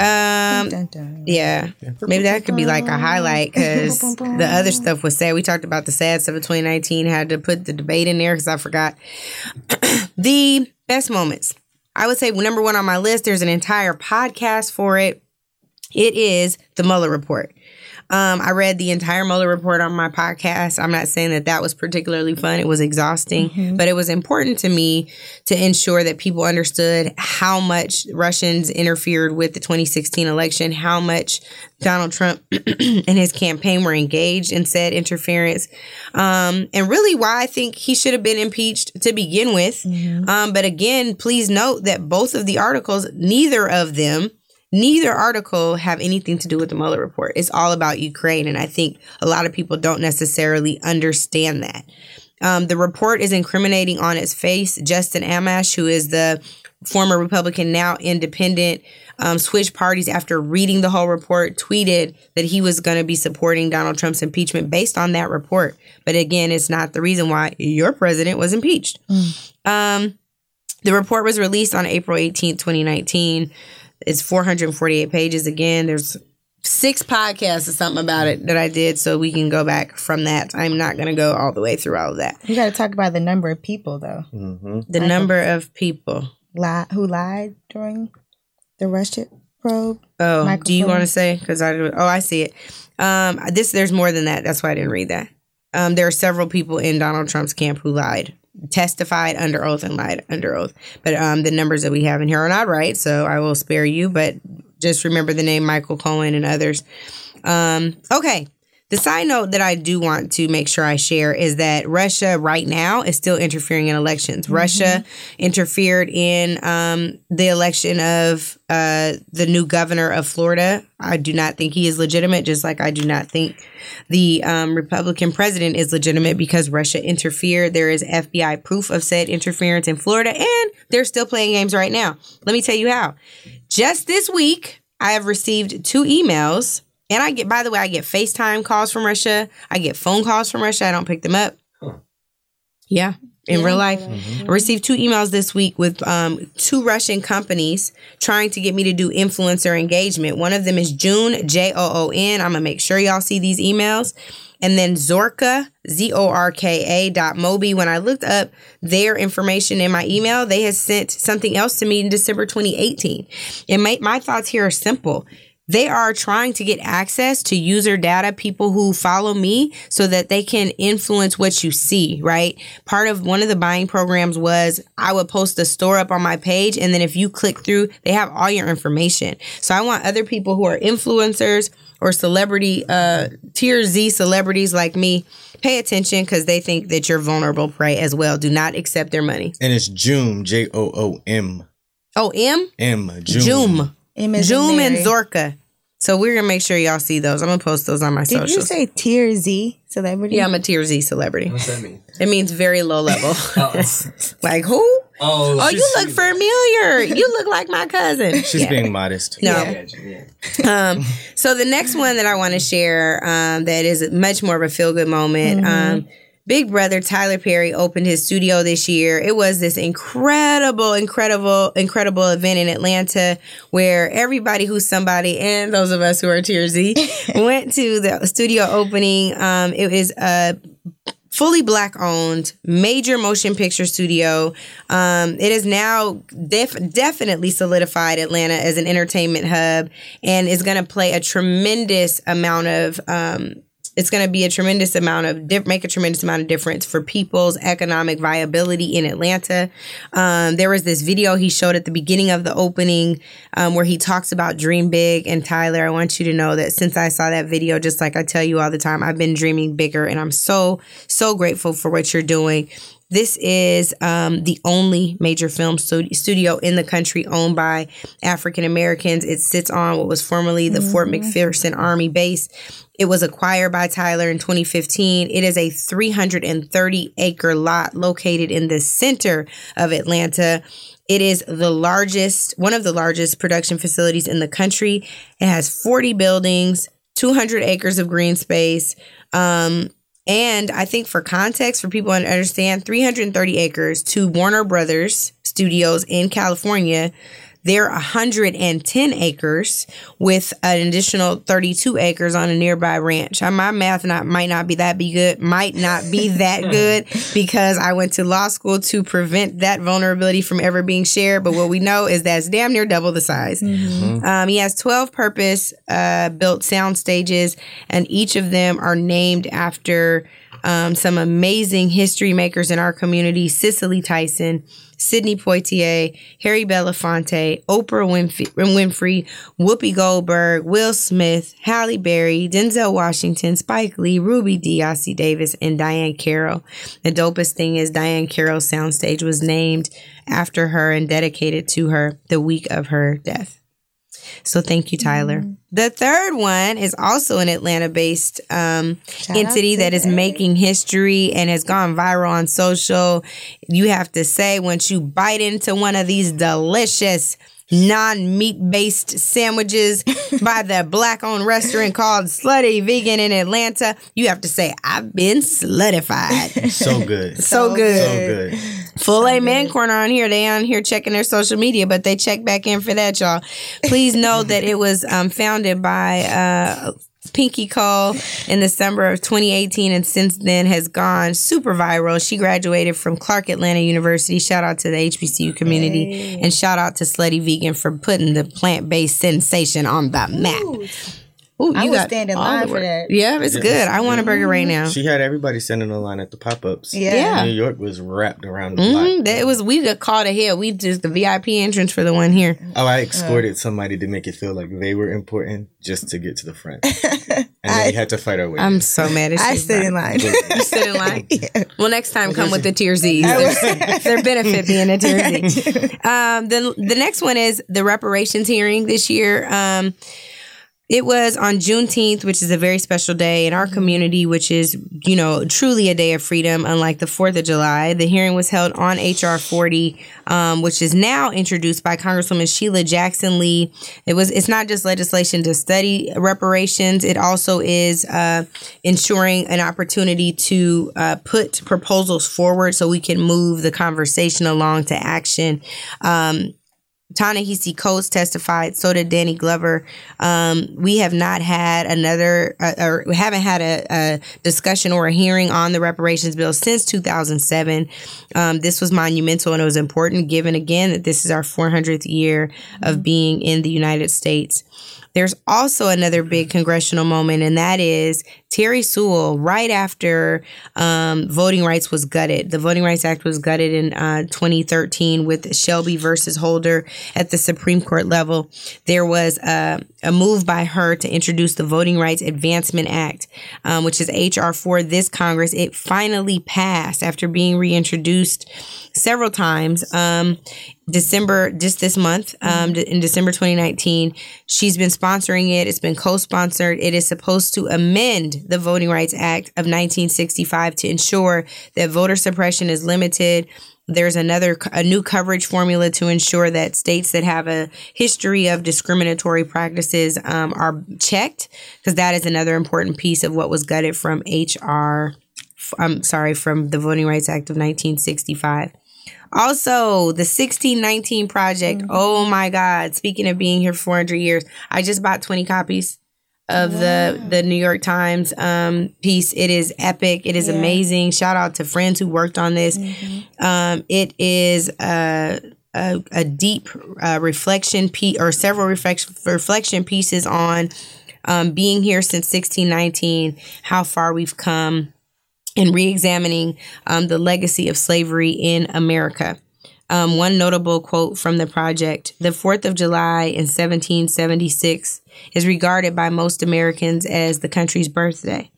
Um, Dun, dun. yeah, maybe that could be like a highlight because the other stuff was sad. We talked about the sad stuff of 2019. Had to put the debate in there because I forgot the best moments. I would say number one on my list. There's an entire podcast for it. It is the Mueller report. Um, I read the entire Mueller report on my podcast. I'm not saying that that was particularly fun. It was exhausting, but it was important to me to ensure that people understood how much Russians interfered with the 2016 election, how much Donald Trump and his campaign were engaged in said interference, um, and really why I think he should have been impeached to begin with. Um, but again, please note that both of the articles, neither of them neither article have anything to do with the Mueller report. It's all about Ukraine, and I think a lot of people don't necessarily understand that. Um, the report is incriminating on its face. Justin Amash, who is the former Republican, now independent, um, switched parties after reading the whole report, tweeted that he was going to be supporting Donald Trump's impeachment based on that report. But again, it's not the reason why your president was impeached. Um, the report was released on April 18th, 2019. It's 448 pages again. There's six podcasts or something about it that I did, so we can go back from that. I'm not going to go all the way through all of that. You got to talk about the number of people though, The number of people. lie, who lied during the Russia probe. Oh, Michael do you want to say? Because I oh I see it. Um, this there's more than that. That's why I didn't read that. Um, there are several people in Donald Trump's camp who lied, testified under oath, and lied under oath. But um, the numbers that we have in here are not right, so I will spare you. But just remember the name Michael Cohen and others. Um, okay. The side note that I do want to make sure I share is that Russia right now is still interfering in elections. Russia interfered in um, the election of uh, the new governor of Florida. I do not think he is legitimate, just like I do not think the um, Republican president is legitimate because Russia interfered. There is FBI proof of said interference in Florida, and they're still playing games right now. Let me tell you how. Just this week, I have received two emails, and I get, by the way, I get FaceTime calls from Russia. I get phone calls from Russia. I don't pick them up. Yeah, in real life. I received two emails this week with um, two Russian companies trying to get me to do influencer engagement. One of them is June, J O O N. I'm going to make sure y'all see these emails. And then Zorka, Z O R K A dot Mobi. When I looked up their information in my email, they had sent something else to me in December 2018. And my, my thoughts here are simple. They are trying to get access to user data, people who follow me, so that they can influence what you see, right? Part of one of the buying programs was I would post a store up on my page, and then if you click through, they have all your information. So I want other people who are influencers or celebrity, uh, tier Z celebrities like me, pay attention because they think that you're vulnerable prey as well. Do not accept their money. And it's Joom, J O O M. Oh, M? M. Joom. Joom. M as and Mary. Zorka. So we're gonna make sure y'all see those. I'm gonna post those on my Did socials. you say tier Z celebrity? yeah, I'm a tier Z celebrity. What's that mean? It means very low level. Oh, like who? oh, Oh, you look familiar. You look like my cousin. She's Yeah. being modest. No. Yeah, yeah. Um, so the next one that I want to share um, that is much more of a feel good moment. Um, Big Brother Tyler Perry opened his studio this year. It was this incredible, incredible, incredible event in Atlanta where everybody who's somebody and those of us who are tier Z went to the studio opening. Um, was a fully black owned major motion picture studio um, it is now def- definitely solidified atlanta as an entertainment hub and is going to play a tremendous amount of um, it's going to be a tremendous amount of dif- make a tremendous amount of difference for people's economic viability in Atlanta. Um, there was this video he showed at the beginning of the opening um, where he talks about dream big. And Tyler, I want you to know that since I saw that video, just like I tell you all the time, I've been dreaming bigger, and I'm so so grateful for what you're doing. This is um, the only major film studio in the country owned by African Americans. It sits on what was formerly the Fort McPherson Army Base. It was acquired by Tyler in 2015. It is a 330 acre lot located in the center of Atlanta. It is the largest, one of the largest production facilities in the country. It has 40 buildings, 200 acres of green space. Um, and I think for context, for people to understand, 330 acres to Warner Brothers Studios in California. They're 110 acres with an additional 32 acres on a nearby ranch. My math not might not be that be good, might not be that good because I went to law school to prevent that vulnerability from ever being shared. But what we know is that's damn near double the size. Um, he has 12 purpose uh, built sound stages, and each of them are named after um, some amazing history makers in our community Cicely Tyson, Sidney Poitier, Harry Belafonte, Oprah Winfrey, Winfrey, Whoopi Goldberg, Will Smith, Halle Berry, Denzel Washington, Spike Lee, Ruby Dee Davis, and Diahann Carroll. The dopest thing is Diahann Carroll's soundstage was named after her and dedicated to her the week of her death. So thank you, Tyler. The third one is also an Atlanta-based um, entity that is making history and has gone viral on social. You have to say once you bite into one of these delicious non-meat based sandwiches by the black-owned restaurant called Slutty Vegan in Atlanta, you have to say I've been sluttified. So good. so good. So good. Full A Man Corner on here. They on here checking their social media, but they check back in for that, y'all. Please know that it was um, founded by uh, Pinky Cole in the summer of 2018, and since then has gone super viral. She graduated from Clark Atlanta University. Shout out to the HBCU community, and shout out to Slutty Vegan for putting the plant based sensation on the map. Ooh, I you would got stand in line for that. Yeah, it's good. I want a burger right now. She had everybody standing in line at the pop ups. Yeah. Yeah. New York was wrapped around the Mhm, block. that- It was we got called ahead. We just the VIP entrance for the one here. Oh, I escorted somebody to make it feel like they were important just to get to the front. And then we had to fight our way. I'm so mad at you. I you. stood in line. You stood in line. Well, next time come with the tier Z's. There's, their benefit being a tier Z. Um, the the next one is the reparations hearing this year. Um, it was on Juneteenth, which is a very special day in our community, which is, you know, truly a day of freedom, unlike the 4th of July. The hearing was held on H.R. 40, um, which is now introduced by Congresswoman Sheila Jackson Lee. It was, it's not just legislation to study reparations, it also is uh, ensuring an opportunity to uh, put proposals forward so we can move the conversation along to action. Um, Ta-Nehisi Coates testified. So did Danny Glover. Um, we have not had another, uh, or we haven't had a, a discussion or a hearing on the reparations bill since 2007. Um, this was monumental and it was important, given again that this is our 400th year of being in the United States. There's also another big congressional moment, and that is Terri Sewell, right after um, voting rights was gutted. The Voting Rights Act was gutted in uh, 2013 with Shelby versus Holder at the Supreme Court level. There was uh, a move by her to introduce the Voting Rights Advancement Act, um, which is HR for this Congress. It finally passed after being reintroduced several times. Um, December, just this month, um, in December 2019, she's been sponsoring it. It's been co-sponsored. It is supposed to amend the Voting Rights Act of 1965 to ensure that voter suppression is limited. There's another a new coverage formula to ensure that states that have a history of discriminatory practices um, are checked because that is another important piece of what was gutted from HR. I'm sorry, from the Voting Rights Act of 1965. Also, the 1619 project. Oh my God. Speaking of being here for 400 years, I just bought 20 copies of the the New York Times um, piece. It is epic. It is amazing. Shout out to friends who worked on this. Um, it is a, a, a deep uh, reflection piece or several reflection reflection pieces on um, being here since 1619, how far we've come and re-examining um, the legacy of slavery in America. Um, one notable quote from the project: "The Fourth of July in 1776 is regarded by most Americans as the country's birthday.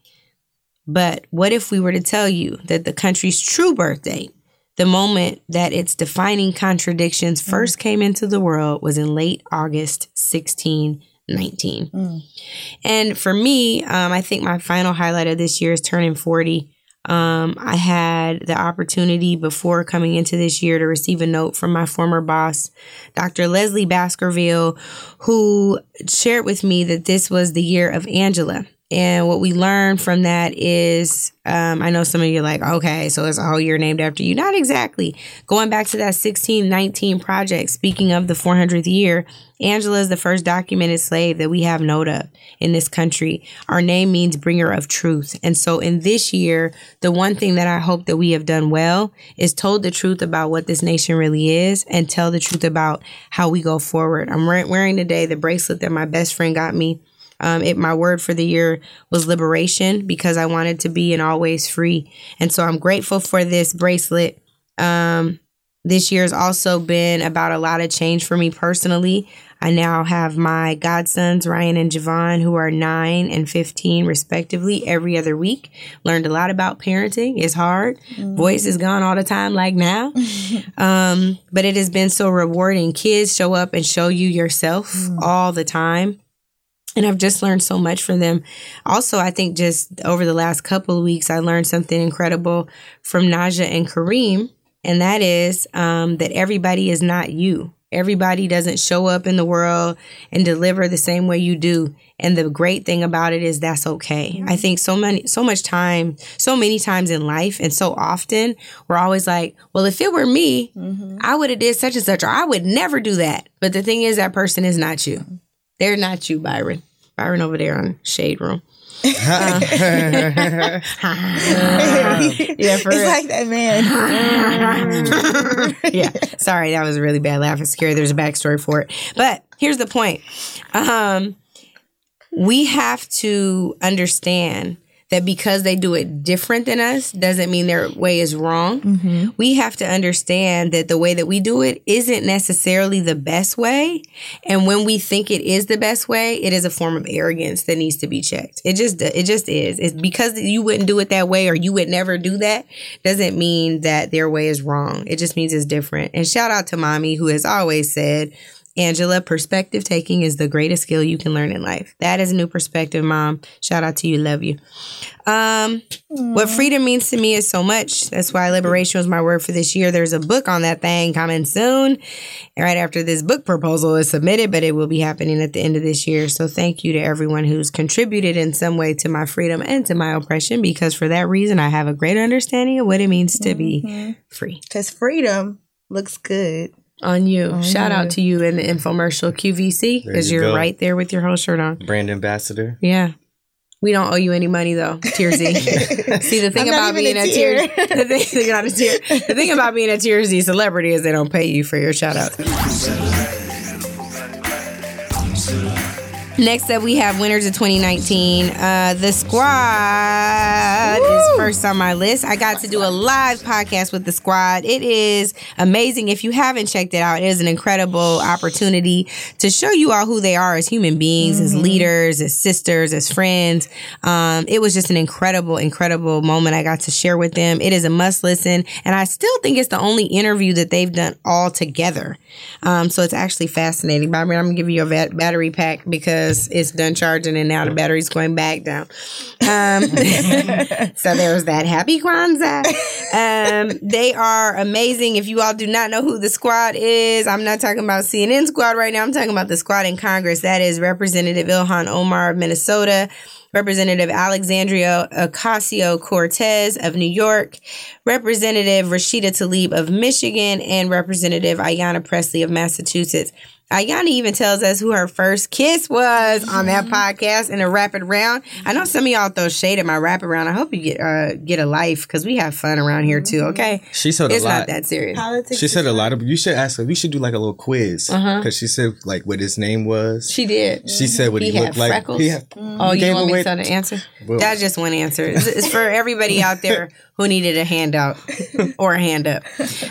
But what if we were to tell you that the country's true birthday, the moment that its defining contradictions first came into the world, was in late August 1619?" And for me, um, I think my final highlight of this year is turning 40. Um, I had the opportunity before coming into this year to receive a note from my former boss, Dr. Lezli Baskerville, who shared with me that this was the year of Angela. And what we learned from that is, um, I know some of you are like, okay, so it's a whole year named after you. Not exactly. Going back to that 1619 project, speaking of the 400th year, Angela is the first documented slave that we have note of in this country. Our name means bringer of truth. And so in this year, the one thing that I hope that we have done well is told the truth about what this nation really is and tell the truth about how we go forward. I'm wearing today the bracelet that my best friend got me um, it, my word for the year was liberation because I wanted to be and always free. And so I'm grateful for this bracelet. Um, this year has also been about a lot of change for me personally. I now have my godsons, Ryan and Javon, who are nine and 15, respectively, every other week. Learned a lot about parenting. It's hard. Mm-hmm. Voice is gone all the time, like now. um, but it has been so rewarding. Kids show up and show you yourself mm-hmm. all the time and I've just learned so much from them. Also, I think just over the last couple of weeks, I learned something incredible from Naja and Kareem, and that is um, that everybody is not you. Everybody doesn't show up in the world and deliver the same way you do. And the great thing about it is that's okay. I think so many, so much time, so many times in life, and so often we're always like, "Well, if it were me, mm-hmm. I would have did such and such, or I would never do that." But the thing is, that person is not you. They're not you, Byron. Byron over there on Shade Room. uh, yeah, for it's real. like that man. yeah, sorry, that was a really bad laugh. It's scary. There's a backstory for it, but here's the point. Um, we have to understand that because they do it different than us doesn't mean their way is wrong. Mm-hmm. We have to understand that the way that we do it isn't necessarily the best way. And when we think it is the best way, it is a form of arrogance that needs to be checked. It just it just is. It's because you wouldn't do it that way or you would never do that doesn't mean that their way is wrong. It just means it's different. And shout out to mommy who has always said Angela, perspective taking is the greatest skill you can learn in life. That is a new perspective, mom. Shout out to you. Love you. Um, what freedom means to me is so much. That's why liberation was my word for this year. There's a book on that thing coming soon, right after this book proposal is submitted, but it will be happening at the end of this year. So thank you to everyone who's contributed in some way to my freedom and to my oppression, because for that reason, I have a greater understanding of what it means to be mm-hmm. free. Because freedom looks good on you. On Shout you. out to you in the infomercial QVC because you are right there with your whole shirt on. Brand ambassador. Yeah. We don't owe you any money though, Tiersy. See the thing about being a, a tier, the thing, not a tier, the thing about being a Tiersy celebrity is they don't pay you for your shout out. Next up, we have winners of 2019. Uh, the squad Woo! is first on my list. I got to do a live podcast with the squad. It is amazing. If you haven't checked it out, it is an incredible opportunity to show you all who they are as human beings, mm-hmm. as leaders, as sisters, as friends. Um, it was just an incredible, incredible moment I got to share with them. It is a must listen, and I still think it's the only interview that they've done all together. Um, so it's actually fascinating. But I mean, I'm gonna give you a battery pack because because it's done charging and now the battery's going back down. Um, so there was that. Happy Kwanzaa. Um, they are amazing. If you all do not know who the squad is, I'm not talking about CNN squad right now. I'm talking about the squad in Congress. That is Representative Ilhan Omar of Minnesota. Representative Alexandria Ocasio Cortez of New York, Representative Rashida Tlaib of Michigan, and Representative Ayanna Pressley of Massachusetts. Ayanna even tells us who her first kiss was on that mm-hmm. podcast in a rapid round. I know some of y'all throw shade at my rapid round. I hope you get uh, get a life because we have fun around here too. Mm-hmm. Okay, she said it's a lot. not that serious. Politics she said a lot of. You should ask her. We should do like a little quiz because uh-huh. she said like what his name was. She did. She said what he, he looked like. Freckles? He had, mm-hmm. Oh, you want me to the answer? Well, That's just one answer. It's, it's for everybody out there who needed a handout or a hand up.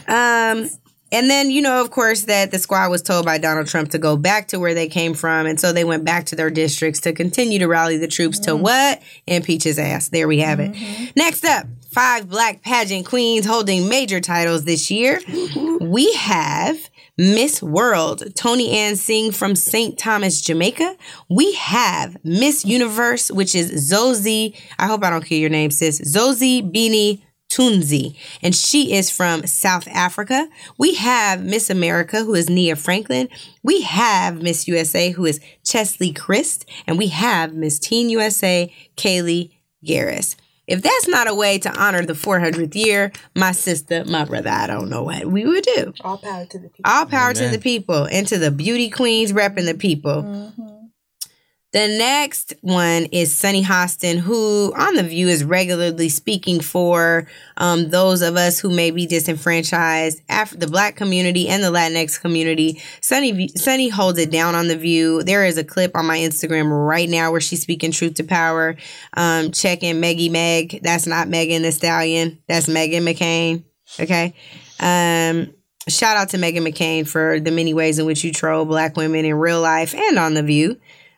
Um, and then, you know, of course, that the squad was told by Donald Trump to go back to where they came from. And so they went back to their districts to continue to rally the troops mm-hmm. to what? Impeach his ass. There we have it. Mm-hmm. Next up, five black pageant queens holding major titles this year. We have Miss World, Toni-Ann Singh from St. Thomas, Jamaica. We have Miss Universe, which is Zosie. I hope I don't kill your name, sis. Zozibini Tunzi, and she is from South Africa. We have Miss America, who is Nia Franklin. We have Miss USA, who is Cheslie Kryst, and we have Miss Teen USA, Kaliegh Garris. If that's not a way to honor the 400th year, my sister, my brother, I don't know what we would do. All power to the people. All power to the people and to the beauty queens repping the people. Mm-hmm. The next one is Sunny Hostin, who on The View is regularly speaking for um, those of us who may be disenfranchised, Af- the Black community and the Latinx community. Sunny, Sunny holds it down on The View. There is a clip on my Instagram right now where she's speaking truth to power. Um, check in Meggie Meg. That's not Megan Thee Stallion. That's Meghan McCain. Okay. Um, shout out to Meghan McCain for the many ways in which you troll black women in real life and on The View.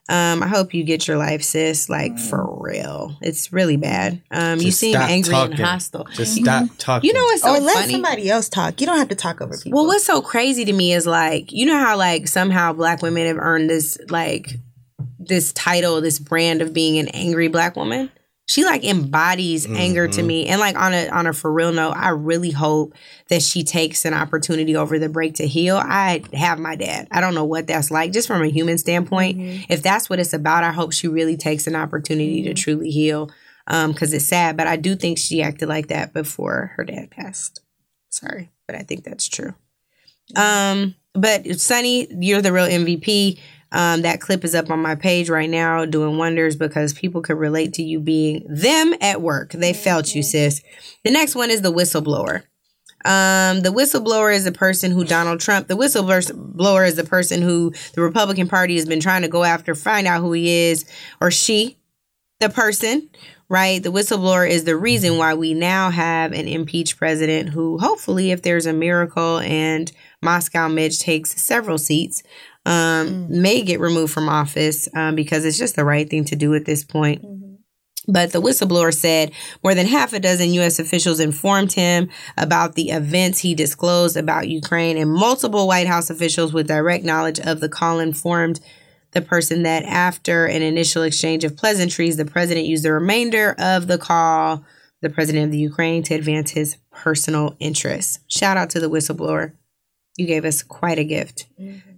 Um, I hope you get your life, sis. Like for real, it's really bad. Um, you seem angry talking. and hostile. Just stop talking. You know what's so or let funny? somebody else talk. You don't have to talk over people. Well, what's so crazy to me is like, you know how like somehow black women have earned this like this title, this brand of being an angry black woman. She like embodies anger to me. And like on a on a for real note, I really hope that she takes an opportunity over the break to heal. I have my dad. I don't know what that's like, just from a human standpoint. If that's what it's about, I hope she really takes an opportunity to truly heal. Um, because it's sad, but I do think she acted like that before her dad passed. Sorry, but I think that's true. Um, but Sunny, you're the real MVP. Um, that clip is up on my page right now, doing wonders because people could relate to you being them at work. They felt you, sis. The next one is the whistleblower. Um, the whistleblower is the person who Donald Trump, the whistleblower is the person who the Republican Party has been trying to go after, find out who he is or she, the person, right? The whistleblower is the reason why we now have an impeached president who, hopefully, if there's a miracle and Moscow Mitch takes several seats, um, may get removed from office um, because it's just the right thing to do at this point. But the whistleblower said more than half a dozen U.S. officials informed him about the events he disclosed about Ukraine, and multiple White House officials with direct knowledge of the call informed the person that after an initial exchange of pleasantries, the president used the remainder of the call, the president of the Ukraine, to advance his personal interests. Shout out to the whistleblower. You gave us quite a gift.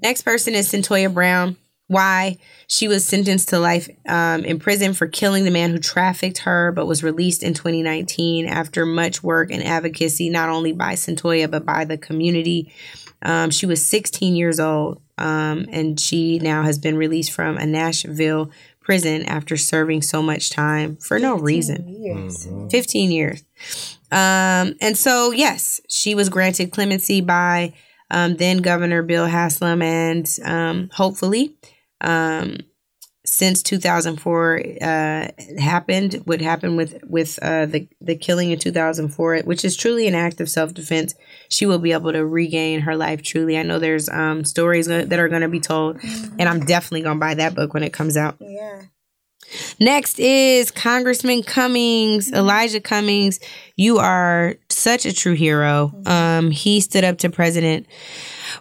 Next person is Cyntoia Brown. Why? She was sentenced to life um, in prison for killing the man who trafficked her, but was released in 2019 after much work and advocacy, not only by Cyntoia, but by the community. Um, she was 16 years old, um, and she now has been released from a Nashville prison after serving so much time for no reason. Years. 15 years. Um, and so, yes, she was granted clemency by um, then Governor Bill Haslam, and um, hopefully, um, since 2004 uh, happened, what happened with with uh, the the killing in 2004, which is truly an act of self defense, she will be able to regain her life. Truly, I know there's um, stories that are going to be told, and I'm definitely going to buy that book when it comes out. Yeah. Next is Congressman Cummings, Elijah Cummings. You are such a true hero. Um, he stood up to President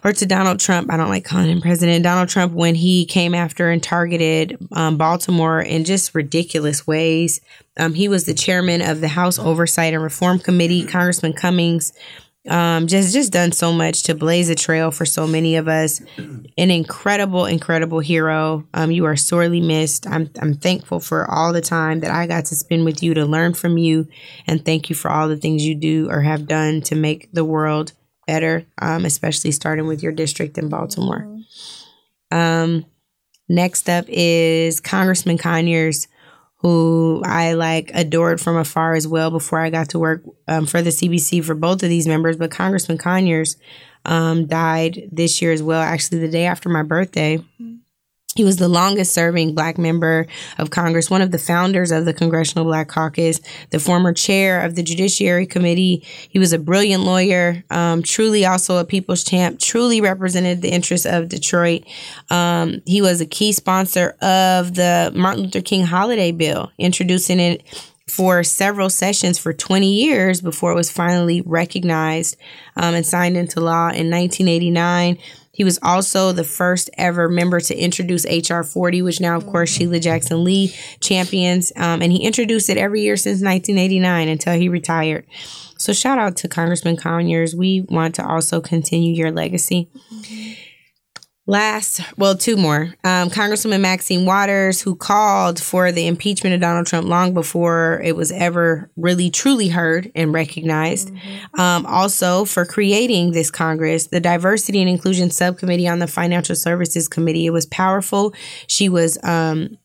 or to Donald Trump. I don't like calling him President Donald Trump when he came after and targeted um, Baltimore in just ridiculous ways. Um, he was the chairman of the House Oversight and Reform Committee. Congressman Cummings um, just just done so much to blaze a trail for so many of us. An incredible, incredible hero. Um, you are sorely missed. I'm I'm thankful for all the time that I got to spend with you to learn from you, and thank you for all the things you do or have done to make the world better. Um, especially starting with your district in Baltimore. Um, next up is Congressman Conyers who I like adored from afar as well before I got to work um, for the CBC for both of these members. But Congressman Conyers um, died this year as well, actually, the day after my birthday. He was the longest serving black member of Congress, one of the founders of the Congressional Black Caucus, the former chair of the Judiciary Committee. He was a brilliant lawyer, um, truly also a people's champ, truly represented the interests of Detroit. Um, he was a key sponsor of the Martin Luther King Holiday Bill, introducing it for several sessions for 20 years before it was finally recognized um, and signed into law in 1989. He was also the first ever member to introduce HR 40, which now, of course, Sheila Jackson Lee champions. Um, and he introduced it every year since 1989 until he retired. So, shout out to Congressman Conyers. We want to also continue your legacy. Last, well, two more. Um, Congresswoman Maxine Waters, who called for the impeachment of Donald Trump long before it was ever really truly heard and recognized. Um, also, for creating this Congress, the Diversity and Inclusion Subcommittee on the Financial Services Committee. It was powerful. She was um,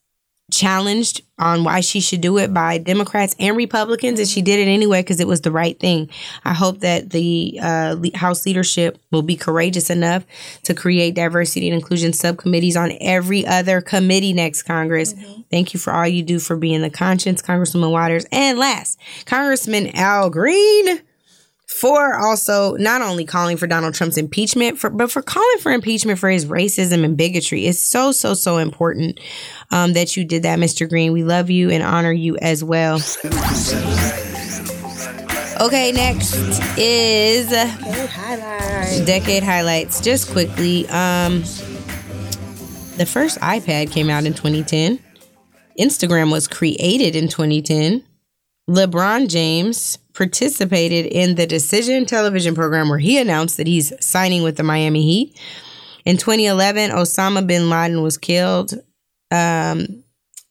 challenged on why she should do it by Democrats and Republicans, and she did it anyway because it was the right thing. I hope that the uh, House leadership will be courageous enough to create diversity and inclusion subcommittees on every other committee next Congress. Thank you for all you do for being the conscience, Congresswoman Waters. And last, Congressman Al Green for also not only calling for Donald Trump's impeachment, for, but for calling for impeachment for his racism and bigotry. It's so, so, so important um, that you did that, Mr. Green. We love you and honor you as well. Okay, next is decade highlights. Just quickly, um, the first iPad came out in 2010. Instagram was created in 2010. LeBron James participated in the Decision television program where he announced that he's signing with the Miami Heat. In 2011, Osama bin Laden was killed. Um,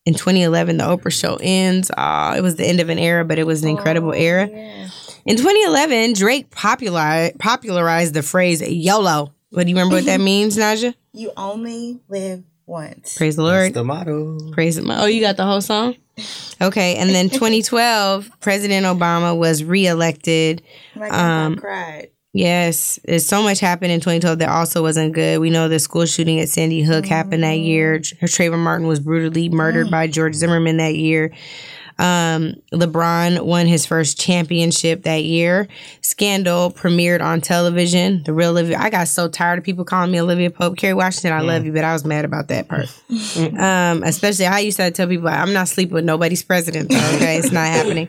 in 2011, the Oprah show ends. Uh, it was the end of an era, but it was an incredible era. In 2011, Drake popular, popularized the phrase YOLO. What do you remember what that means, Naja? You only live once. Praise the Lord. That's the motto. Praise him. Oh, you got the whole song? Okay. And then 2012, President Obama was reelected. My grandma Um, cried. Yes, there's so much happened in 2012 that also wasn't good. We know the school shooting at Sandy Hook happened that year. Tr- Trayvon Martin was brutally murdered by George Zimmerman that year. Um, LeBron won his first championship that year. Scandal premiered on television. The real Olivia. I got so tired of people calling me Olivia Pope. Kerry Washington, I love you, but I was mad about that part. um, especially I used to tell people I'm not sleeping with nobody's president. Though, okay, it's not happening.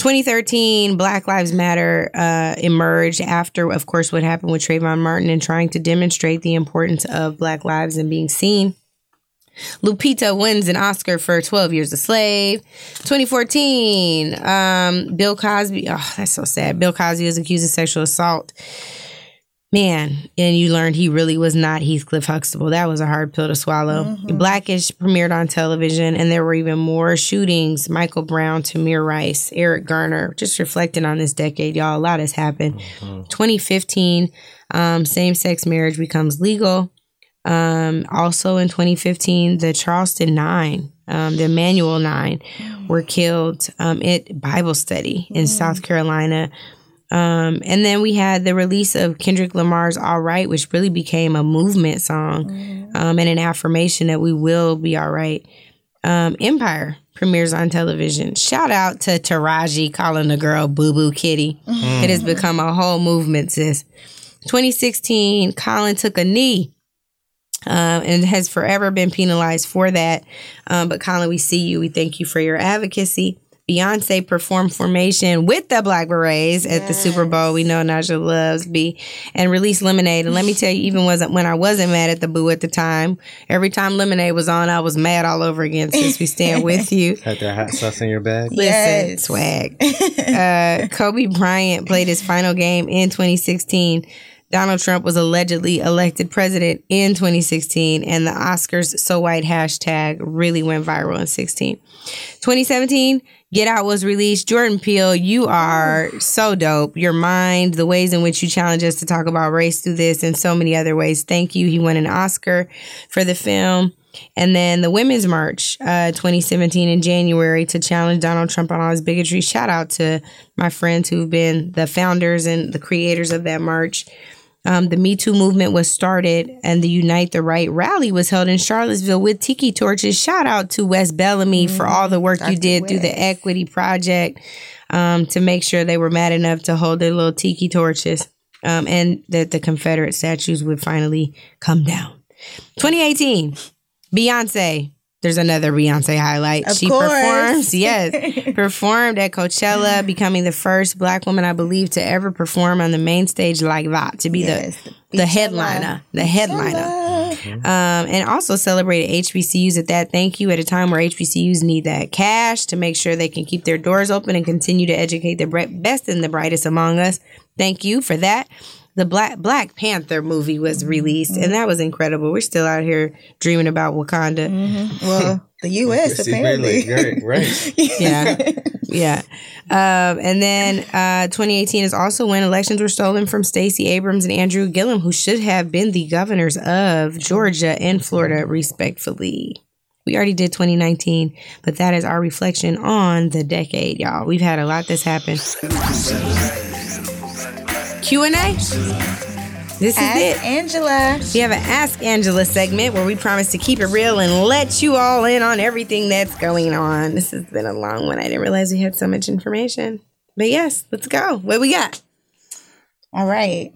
2013, Black Lives Matter uh, emerged after, of course, what happened with Trayvon Martin and trying to demonstrate the importance of Black lives and being seen. Lupita wins an Oscar for 12 Years a Slave. 2014, um, Bill Cosby. Oh, that's so sad. Bill Cosby was accused of sexual assault. Man, and you learned he really was not Heathcliff Huxtable. That was a hard pill to swallow. Blackish premiered on television, and there were even more shootings. Michael Brown, Tamir Rice, Eric Garner. Just reflecting on this decade, y'all, a lot has happened. 2015, um, same sex marriage becomes legal. Um, also in 2015, the Charleston Nine, um, the Emmanuel Nine, were killed um, at Bible study in South Carolina. Um, and then we had the release of Kendrick Lamar's All Right, which really became a movement song um, and an affirmation that we will be all right. Um, Empire premieres on television. Shout out to Taraji calling the girl Boo Boo Kitty. It has become a whole movement, sis. 2016, Colin took a knee um, and has forever been penalized for that. Um, but Colin, we see you. We thank you for your advocacy. Beyonce performed Formation with the Black Berets at the Super Bowl. We know Naja loves B and released Lemonade. And let me tell you, even wasn't when I wasn't mad at the Boo at the time. Every time Lemonade was on, I was mad all over again. Since we stand with you. Had that hot sauce in your bag. Listen, Yes. swag. uh, Kobe Bryant played his final game in 2016. Donald Trump was allegedly elected president in 2016, and the Oscars So White hashtag really went viral in 16. 2017, Get Out was released. Jordan Peele, you are so dope. Your mind, the ways in which you challenge us to talk about race through this, and so many other ways. Thank you. He won an Oscar for the film. And then the Women's March, uh, 2017 in January to challenge Donald Trump on all his bigotry. Shout out to my friends who've been the founders and the creators of that march. Um, the Me Too movement was started, and the Unite the Right rally was held in Charlottesville with tiki torches. Shout out to Wes Bellamy for all the work you did through the Equity Project um, to make sure they were mad enough to hold their little tiki torches, um, and that the Confederate statues would finally come down. 2018, Beyonce There's another Beyonce highlight. Of she course. performs, yes, performed at Coachella, becoming the first black woman, I believe, to ever perform on the main stage like that, to be Yes, the the headliner, the headliner, um, and also celebrated HBCUs at that. Thank you at a time where HBCUs need that cash to make sure they can keep their doors open and continue to educate the best and the brightest among us. Thank you for that. The Black Black Panther movie was released, and that was incredible. We're still out here dreaming about Wakanda. Well, the U.S. apparently. Right, right. Yeah, yeah. Um, and then uh, 2018 is also when elections were stolen from Stacey Abrams and Andrew Gillum, who should have been the governors of Georgia and Florida, respectfully. We already did 2019, but that is our reflection on the decade, y'all. We've had a lot that's happened. Q and A. This is Ask it. Angela. We have an Ask Angela segment where we promise to keep it real and let you all in on everything that's going on. This has been a long one. I didn't realize we had so much information. But yes, let's go. What we got? All right.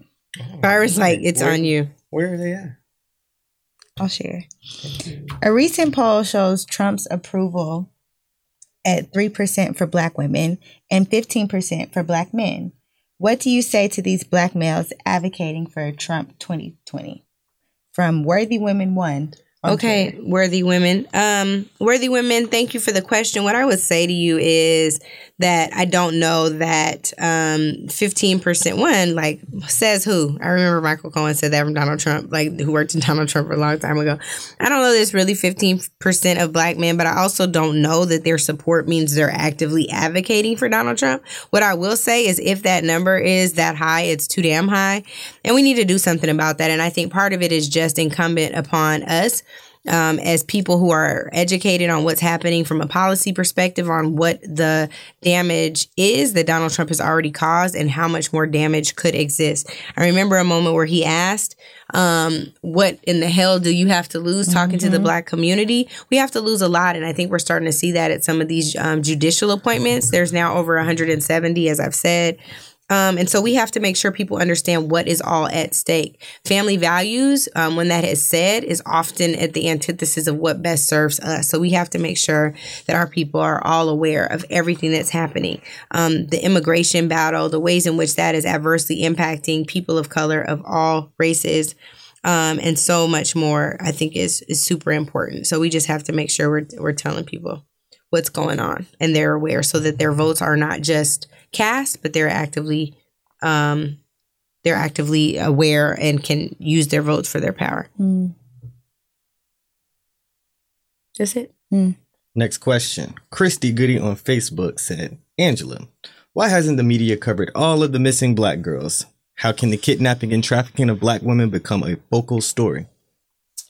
Byron's like, it's Where- on you. Where are they at? I'll share. A recent poll shows Trump's approval at 3% for black women and 15% for black men. What do you say to these black males advocating for Trump 2020? From Worthy Women 1. Okay, Twitter. worthy women. Um, worthy women, thank you for the question. What I would say to you is that I don't know that um 15% one, like says who? I remember Michael Cohen said that from Donald Trump, like who worked in Donald Trump a long time ago. I don't know there's really 15% of black men, but I also don't know that their support means they're actively advocating for Donald Trump. What I will say is if that number is that high, it's too damn high. And we need to do something about that. And I think part of it is just incumbent upon us um, as people who are educated on what's happening from a policy perspective on what the damage is that Donald Trump has already caused and how much more damage could exist. I remember a moment where he asked, um, What in the hell do you have to lose talking to the black community? We have to lose a lot. And I think we're starting to see that at some of these um, judicial appointments. There's now over 170, as I've said. Um, and so we have to make sure people understand what is all at stake. Family values, um, when that is said, is often at the antithesis of what best serves us. So we have to make sure that our people are all aware of everything that's happening. Um, the immigration battle, the ways in which that is adversely impacting people of color of all races. Um, and so much more, I think is is super important. So we just have to make sure we're we're telling people what's going on and they're aware so that their votes are not just cast but they're actively um they're actively aware and can use their votes for their power Mm. that's it Next question. Christy Goody on Facebook said, Angela, why hasn't the media covered all of the missing black girls? How can the kidnapping and trafficking of black women become a focal story?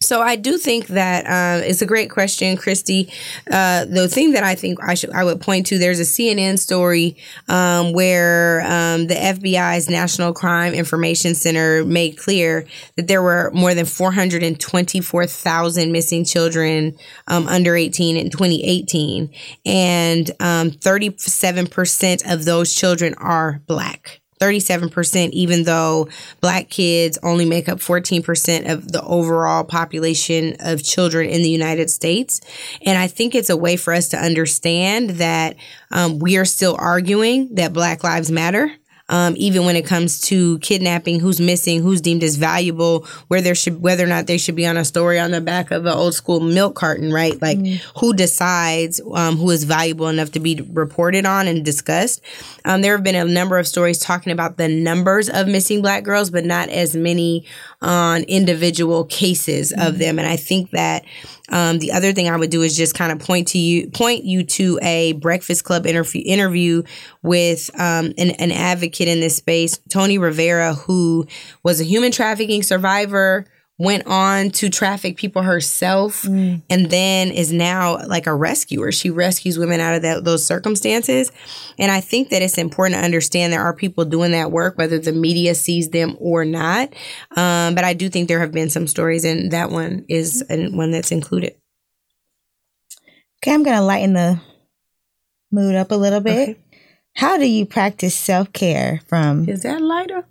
So I do think that um, it's a great question, Christy. Uh, the thing that I think I should I would point to there's a CNN story um, where um, the FBI's National Crime Information Center made clear that there were more than 424,000 missing children um, under 18 in 2018, and um, 37% of those children are black. 37%, even though black kids only make up 14% of the overall population of children in the United States. And I think it's a way for us to understand that um, we are still arguing that Black Lives Matter. Um, even when it comes to kidnapping, who's missing, who's deemed as valuable, where there should, whether or not they should be on a story on the back of an old school milk carton, right? Like, who decides um, who is valuable enough to be reported on and discussed? Um, there have been a number of stories talking about the numbers of missing black girls, but not as many on individual cases of them. And I think that um, the other thing I would do is just kind of point to you, point you to a Breakfast Club interview interview with um, an, an advocate in this space, Tony Rivera, who was a human trafficking survivor went on to traffic people herself and then is now like a rescuer. She rescues women out of that, those circumstances. And I think that it's important to understand there are people doing that work, whether the media sees them or not. Um, but I do think there have been some stories, and that one is an- one that's included. Okay, I'm going to lighten the mood up a little bit. Okay. How do you practice self care from Is that lighter?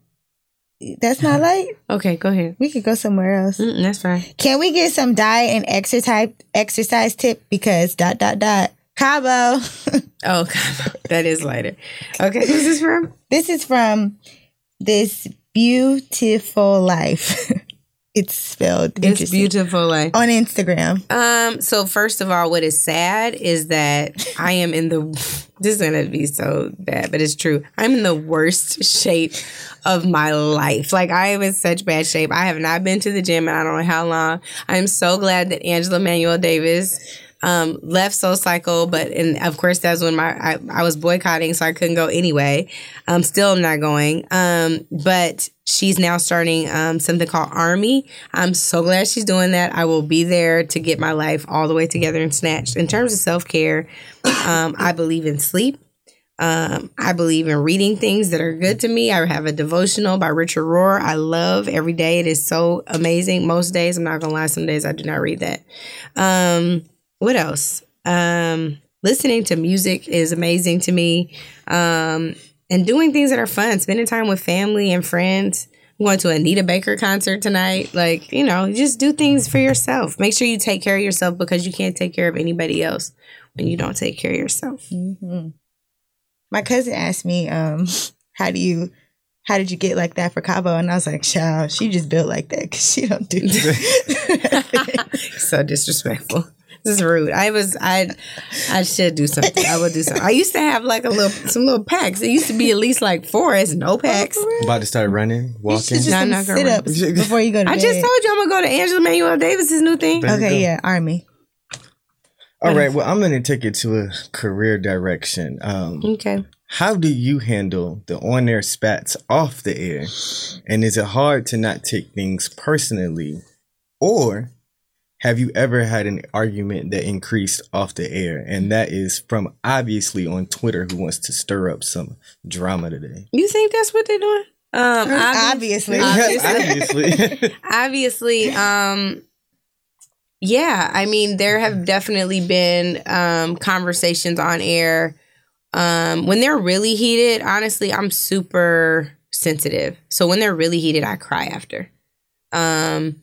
That's not light. Okay, go ahead. We could go somewhere else. Mm, that's fine. Can we get some diet and exercise exercise tip because dot dot dot Cabo. Oh, God, that is lighter. Okay, who's this from? this is from this beautiful life. it's spelled It's beautiful. Like, on Instagram. um. So first of all, what is sad is that I am in the. This is gonna be so bad, but it's true. I'm in the worst shape of my life. Like I am in such bad shape. I have not been to the gym in I don't know how long. I'm so glad that Angela Manuel Davis um, left Soul Cycle, but and of course that's when my I, I was boycotting, so I couldn't go anyway. Um, still I'm not going. Um, but she's now starting um, something called AARMY. I'm so glad she's doing that. I will be there to get my life all the way together and snatched. In terms of self care, um, I believe in sleep. Um, I believe in reading things that are good to me. I have a devotional by Richard Rohr. I love every day. It is so amazing. Most days, I'm not gonna lie, some days I do not read that. Um, what else? Um, listening to music is amazing to me. Um, and doing things that are fun, spending time with family and friends. I'm going to a Anita Baker concert tonight. Like, you know, just do things for yourself. Make sure you take care of yourself because you can't take care of anybody else when you don't take care of yourself. My cousin asked me, um, how do you how did you get like that for Cabo? And I was like, child, she just built like that because she don't do so disrespectful. This is rude. I was I I should do something. I would do something. I used to have like a little some little packs. It used to be at least like four as no packs. About to start running, walking. just Nah, some not gonna sit ups before you go to I bed. just told you I'm gonna go to Angela Manuel Davis's new thing. There. Okay, yeah, AARMY. All right. Well, I'm going to take it to a career direction. Um, Okay. how do you handle the on air spats off the air? And is it hard to not take things personally? Or have you ever had an argument that increased off the air? And that is from obviously on Twitter who wants to stir up some drama today. You think that's what they're doing? Um, Obviously. Obviously. obviously. obviously um yeah i mean there have definitely been um conversations on air um when they're really heated honestly i'm super sensitive so when they're really heated i cry after um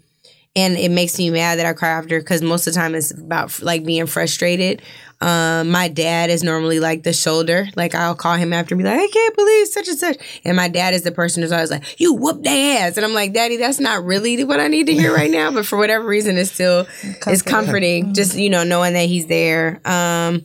and it makes me mad that I cry after because most of the time it's about like being frustrated. Um, my dad is normally like the shoulder. Like I'll call him after and be like, I can't believe such and such. And my dad is the person who's always like, you whoop their ass. And I'm like, Daddy, that's not really what I need to hear right now. But for whatever reason, it's still it's comforting. Just you know knowing that he's there. Um,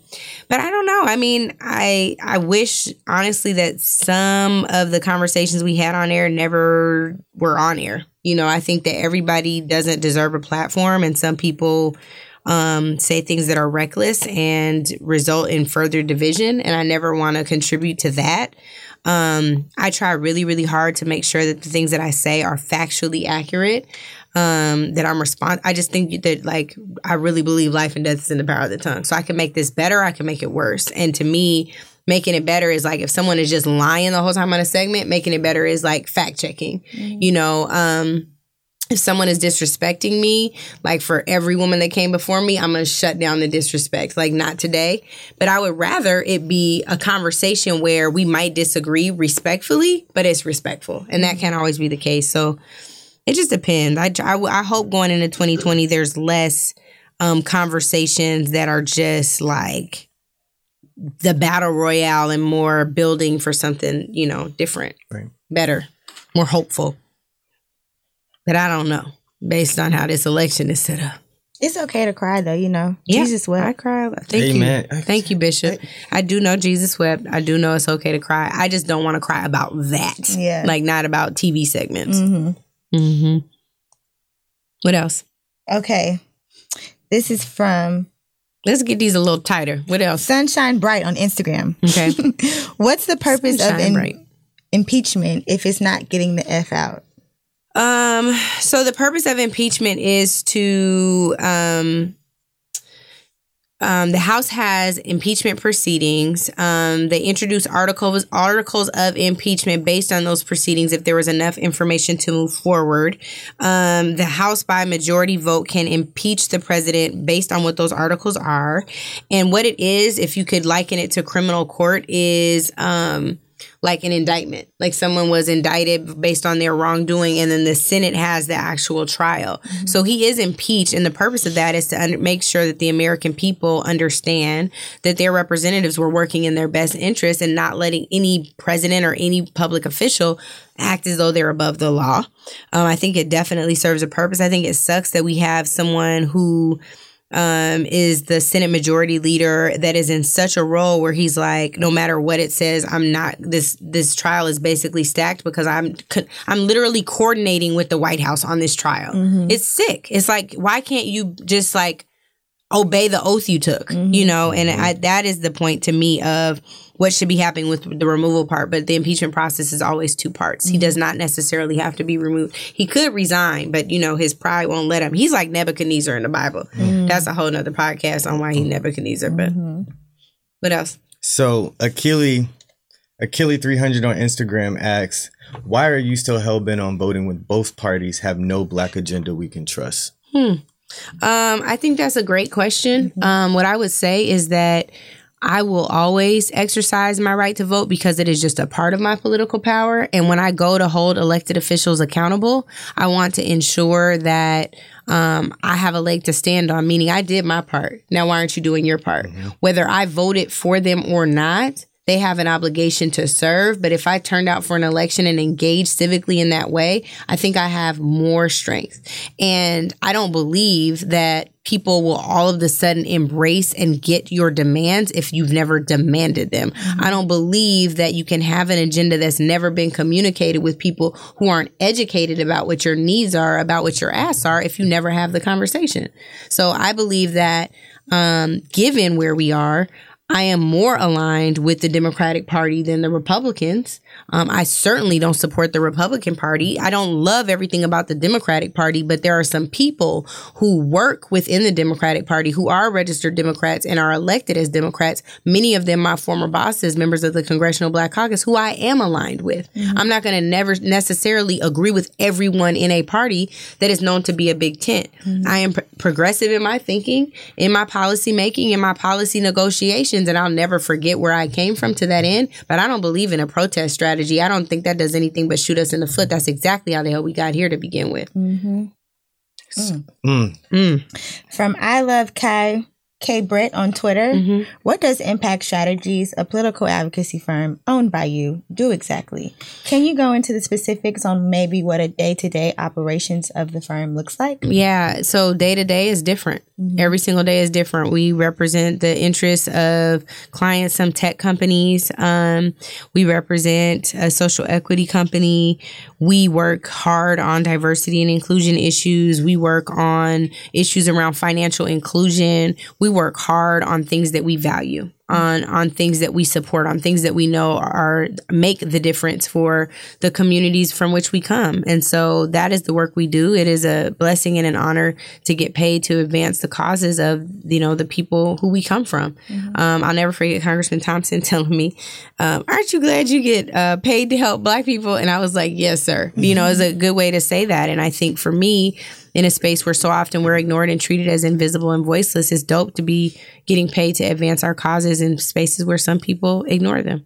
but I don't know. I mean, I I wish honestly that some of the conversations we had on air never were on air. You know, I think that everybody doesn't deserve a platform, and some people um, say things that are reckless and result in further division. And I never want to contribute to that. Um, I try really, really hard to make sure that the things that I say are factually accurate. Um, that I'm respond. I just think that like I really believe life and death is in the power of the tongue. So I can make this better. I can make it worse. And to me, making it better is like if someone is just lying the whole time on a segment, making it better is like fact checking. You know, um, if someone is disrespecting me, like for every woman that came before me, I'm gonna shut down the disrespect. Like not today, but I would rather it be a conversation where we might disagree respectfully, but it's respectful, and that can't always be the case. So it just depends. I I, I hope going into 2020, there's less um, conversations that are just like the battle royale and more building for something you know different, Right. better, more hopeful. But I don't know based on how this election is set up. It's okay to cry though, you know. Yeah, Jesus wept. I wept. cry. Thank Amen. you. Thank you, Bishop. I do know Jesus wept. I do know it's okay to cry. I just don't want to cry about that. Yeah. Like not about TV segments. Mm-hmm. Mm-hmm. What else? Okay. This is from Let's get these a little tighter. What else? Sunshine Bright on Instagram. Okay. What's the purpose of in- impeachment if it's not getting the F out? Um, so the purpose of impeachment is to um um, the House has impeachment proceedings. Um, they introduce articles articles of impeachment based on those proceedings if there was enough information to move forward. Um, the House by majority vote can impeach the president based on what those articles are, and what it is. If you could liken it to criminal court, is um, like an indictment. Like someone was indicted based on their wrongdoing, and then the Senate has the actual trial. So he is impeached, and the purpose of that is to under- make sure that the American people understand that their representatives were working in their best interest and not letting any president or any public official act as though they're above the law. Um, I think it definitely serves a purpose. I think it sucks that we have someone who um, is the Senate Majority Leader that is in such a role where he's like, no matter what it says, I'm not. This this trial is basically stacked because I'm I'm literally coordinating with the White House on this trial. It's sick. It's like, why can't you just like obey the oath you took? You mm-hmm. know, and mm-hmm. I, that is the point to me of what should be happening with the removal part. But the impeachment process is always two parts. He does mm-hmm. not necessarily have to be removed. He could resign, but you know his pride won't let him. He's like Nebuchadnezzar in the Bible. That's a whole nother podcast on why he Nebuchadnezzar. But what else? So Achille, Achille three hundred on Instagram asks, "Why are you still hell bent on voting when both parties have no black agenda we can trust?" Hmm. Um, I think that's a great question. Um, what I would say is that I will always exercise my right to vote because it is just a part of my political power. And when I go to hold elected officials accountable, I want to ensure that um, I have a leg to stand on, meaning I did my part. Now, why aren't you doing your part? Whether I voted for them or not, they have an obligation to serve. But if I turned out for an election and engaged civically in that way, I think I have more strength. And I don't believe that people will all of a sudden embrace and get your demands if you've never demanded them. I don't believe that you can have an agenda that's never been communicated with people who aren't educated about what your needs are, about what your asks are, if you never have the conversation. So I believe that um, given where we are, I am more aligned with the Democratic Party than the Republicans. Um, I certainly don't support the Republican Party. I don't love everything about the Democratic Party, but there are some people who work within the Democratic Party who are registered Democrats and are elected as Democrats. Many of them, my former bosses, members of the Congressional Black Caucus, who I am aligned with. I'm not going to never necessarily agree with everyone in a party that is known to be a big tent. I am pr- progressive in my thinking, in my policy making, in my policy negotiations, and I'll never forget where I came from to that end. But I don't believe in a protest strategy. I don't think that does anything but shoot us in the foot. That's exactly how the hell we got here to begin with. Mm-hmm. Mm. Mm. Mm. From I Love Kai K Britt on Twitter. What does Impact Strategies, a political advocacy firm owned by you, do exactly? Can you go into the specifics on maybe what a day to day operations of the firm looks like? Yeah. So day to day is different. Every single day is different. We represent the interests of clients, some tech companies. Um, we represent a social equity company. We work hard on diversity and inclusion issues. We work on issues around financial inclusion. We work hard on things that we value on on things that we support on things that we know are make the difference for the communities from which we come. And so that is the work we do. It is a blessing and an honor to get paid to advance the causes of you know the people who we come from. Um, i'll never forget congressman thompson telling me um, aren't you glad you get uh, paid to help black people? And i was like yes sir. You know it's a good way to say that. And i think for me in a space where so often we're ignored and treated as invisible and voiceless it's dope to be getting paid to advance our causes in spaces where some people ignore them.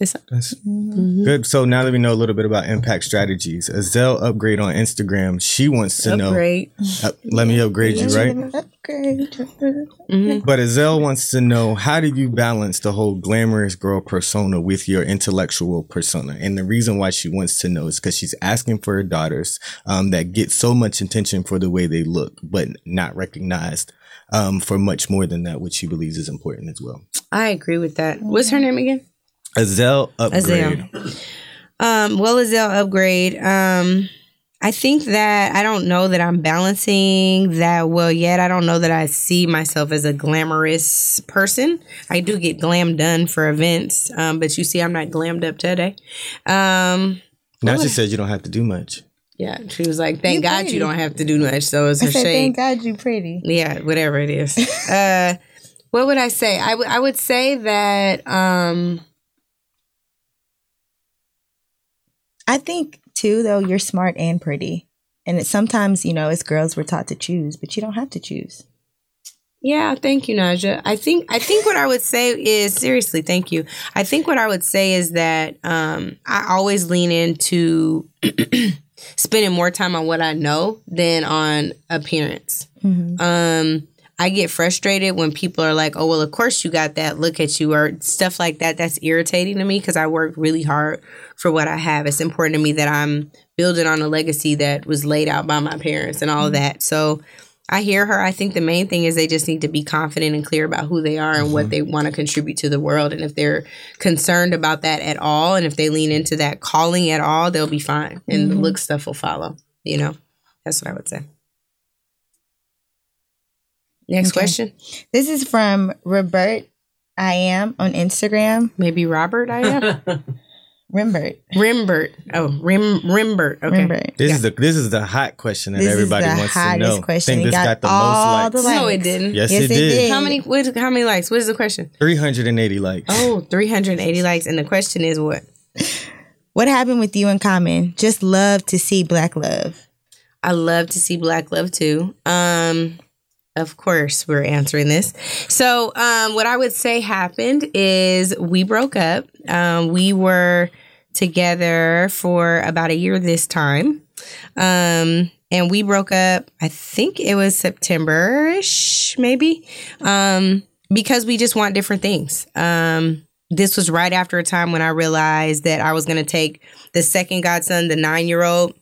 It's, That's good. So now that we know a little bit about impact strategies, Azelle upgrade on Instagram. She wants to upgrade. know. Uh, let me upgrade you, right? Upgrade. But Azelle wants to know how do you balance the whole glamorous girl persona with your intellectual persona? And the reason why she wants to know is because she's asking for her daughters um, that get so much attention for the way they look, but not recognized um, for much more than that, which she believes is important as well. I agree with that. What's her name again? Azelle upgrade. Azelle. Um, well, Azelle upgrade. Um, I think that I don't know that I'm balancing that well yet. I don't know that I see myself as a glamorous person. I do get glam done for events, um, but you see, I'm not glammed up today. Um, Now she says you don't have to do much. yeah, she was like, "Thank You God pretty. you don't have to do much." So it's I her said, shade. thank God you pretty. yeah whatever it is uh what would i say I would- I would say that um I think too, though, you're smart and pretty. And it's sometimes, you know, as girls, we're taught to choose, but you don't have to choose. Yeah, thank you, Naja. I think I think what I would say is seriously, thank you. I think what I would say is that um, I always lean into spending more time on what I know than on appearance. Um, I get frustrated when people are like, "Oh, well, of course you got that. Look at you," or stuff like that. That's irritating to me because I work really hard for what I have. It's important to me that I'm building on a legacy that was laid out by my parents and all of mm-hmm. that. So I hear her. I think the main thing is they just need to be confident and clear about who they are and what mm-hmm. they want to contribute to the world. And if they're concerned about that at all, and if they lean into that calling at all, they'll be fine. And the mm-hmm. look stuff will follow. You know, that's what I would say. Next Okay. question. This is from Robert I am on Instagram. Maybe Robert, I am. Rimbert. Rimbert. Oh, Rim Rimbert. Okay. Rimbert. This is the this is the hot question that This everybody wants to hottest know. question. I think It this got got, the all most the likes. likes. No, it didn't. Yes, Yes, it it did. did. How many what, how many likes? What is the question? 380 likes. Oh, 380 likes. And the question is what? What happened with you in Common? Just love to see black love. I love to see black love too. Um, of course, we're answering this. So, um, what I would say happened is we broke up. Um, we were together for about a year this time. Um, and we broke up, I think it was September ish, maybe, um, because we just want different things. Um, this was right after a time when I realized that I was going to take the second godson, the nine year old,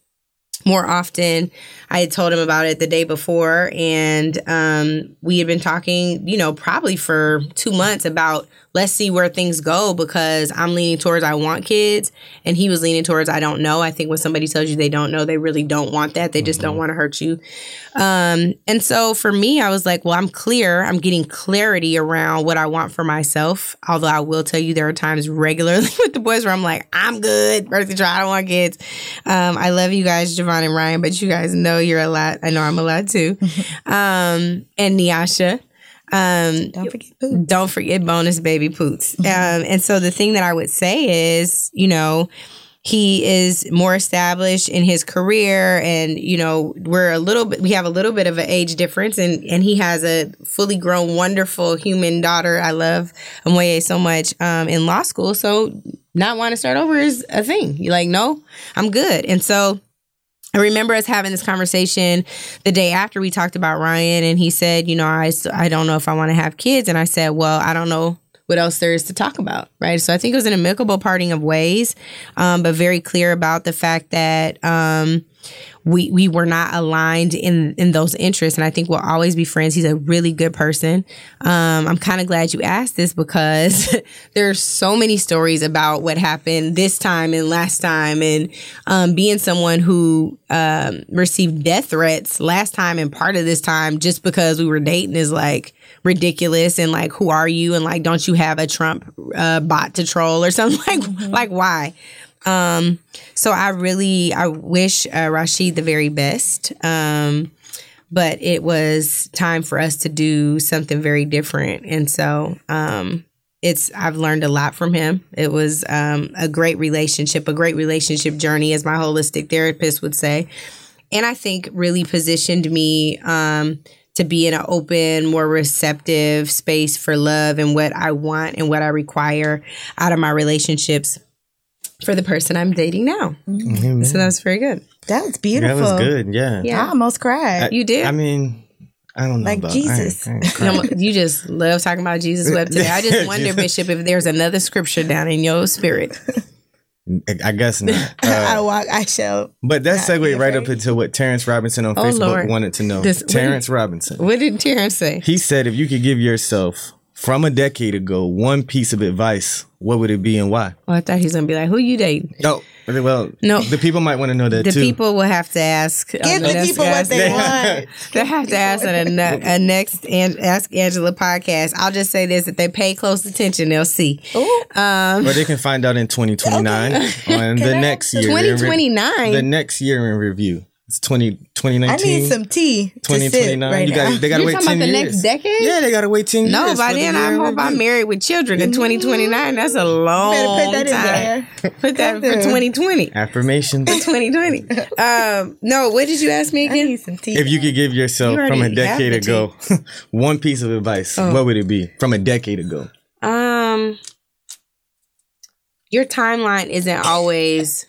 more often. I had told him about it the day before, and um, we had been talking, you know, probably for two months about let's see where things go because I'm leaning towards I want kids, and he was leaning towards I don't know. I think when somebody tells you they don't know, they really don't want that. They just don't want to hurt you. Um, and so for me, I was like, well, I'm clear. I'm getting clarity around what I want for myself. Although I will tell you, there are times regularly with the boys where I'm like, I'm good. Birth control. I don't want kids. Um, I love you guys, Javon and Ryan, but you guys know you're a lot. I know I'm a lot too. um, and Niasha. Um, Don't forget boo. don't forget bonus baby poots. Um, and so the thing that I would say is, you know, he is more established in his career and you know we're a little bit we have a little bit of an age difference and and he has a fully grown wonderful human daughter i love Omoye so much um in law school so not want to start over is a thing you're like no i'm good and so I remember us having this conversation the day after we talked about Ryan, and he said, "You know, I, I don't know if I want to have kids," and I said, "Well, I don't know what else there is to talk about, right?" So I think it was an amicable parting of ways, um, but very clear about the fact that um, we we were not aligned in in those interests, and I think we'll always be friends. He's a really good person. Um, I'm kind of glad you asked this because there's so many stories about what happened this time and last time, and um, being someone who um, received death threats last time and part of this time just because we were dating is like ridiculous and like who are you? And like don't you have a Trump uh, bot to troll or something? Like like why um so I really I wish uh, Rashid the very best. Um but it was time for us to do something very different. And so um it's I've learned a lot from him. It was um, a great relationship, a great relationship journey, as my holistic therapist would say, and I think really positioned me um, to be in an open, more receptive space for love and what I want and what I require out of my relationships for the person I'm dating now. Amen. So that was very good. That was beautiful. That was good. Yeah. Yeah. I almost cried. You did? I mean, I don't know. Like about, Jesus. I ain't- I ain't you just love talking about Jesus web today. I just wonder, Bishop, if there's another scripture down in your spirit. I guess not. I Uh, walk. I shall. but that Not segued right up into what Terrence Robinson on Oh, Facebook Lord. wanted to know. This- what did- Terrence Robinson. What did Terrence say? He said if you could give yourself from a decade ago one piece of advice, what would it be and why? Oh, I thought he was gonna be like, "Who you dating?" Oh, well, No. the people might want to know that The too. people will have to ask. Give the next people what they want. They have to ask on a, a next an- Ask Angela podcast. I'll just say this: if they pay close attention, they'll see. Um, or they can find out in 2029 on the next year. twenty twenty nine. The next year in review. It's 20, 2019. I need some tea. to sip 2029. right you got they gotta You're wait talking 10 about the years. next decade? Yeah, they gotta wait 10 No, years. by for the then I of hope I'm married with children in 2029. That's a long Better put that in time. there. Put that for Have to. 2020. Affirmations. 2020. Um, no, what did you ask me I need some tea. If you could give yourself You from a decade ago one piece of advice, Oh. what would it be? From a decade ago. Um, your timeline isn't always.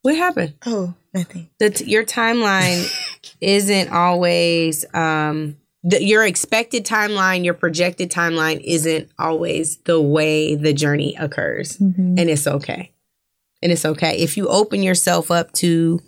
What happened? oh, nothing. The t- your timeline isn't always. Um, the, your expected timeline, your projected timeline isn't always the way the journey occurs, and it's okay. And it's okay if you open yourself up to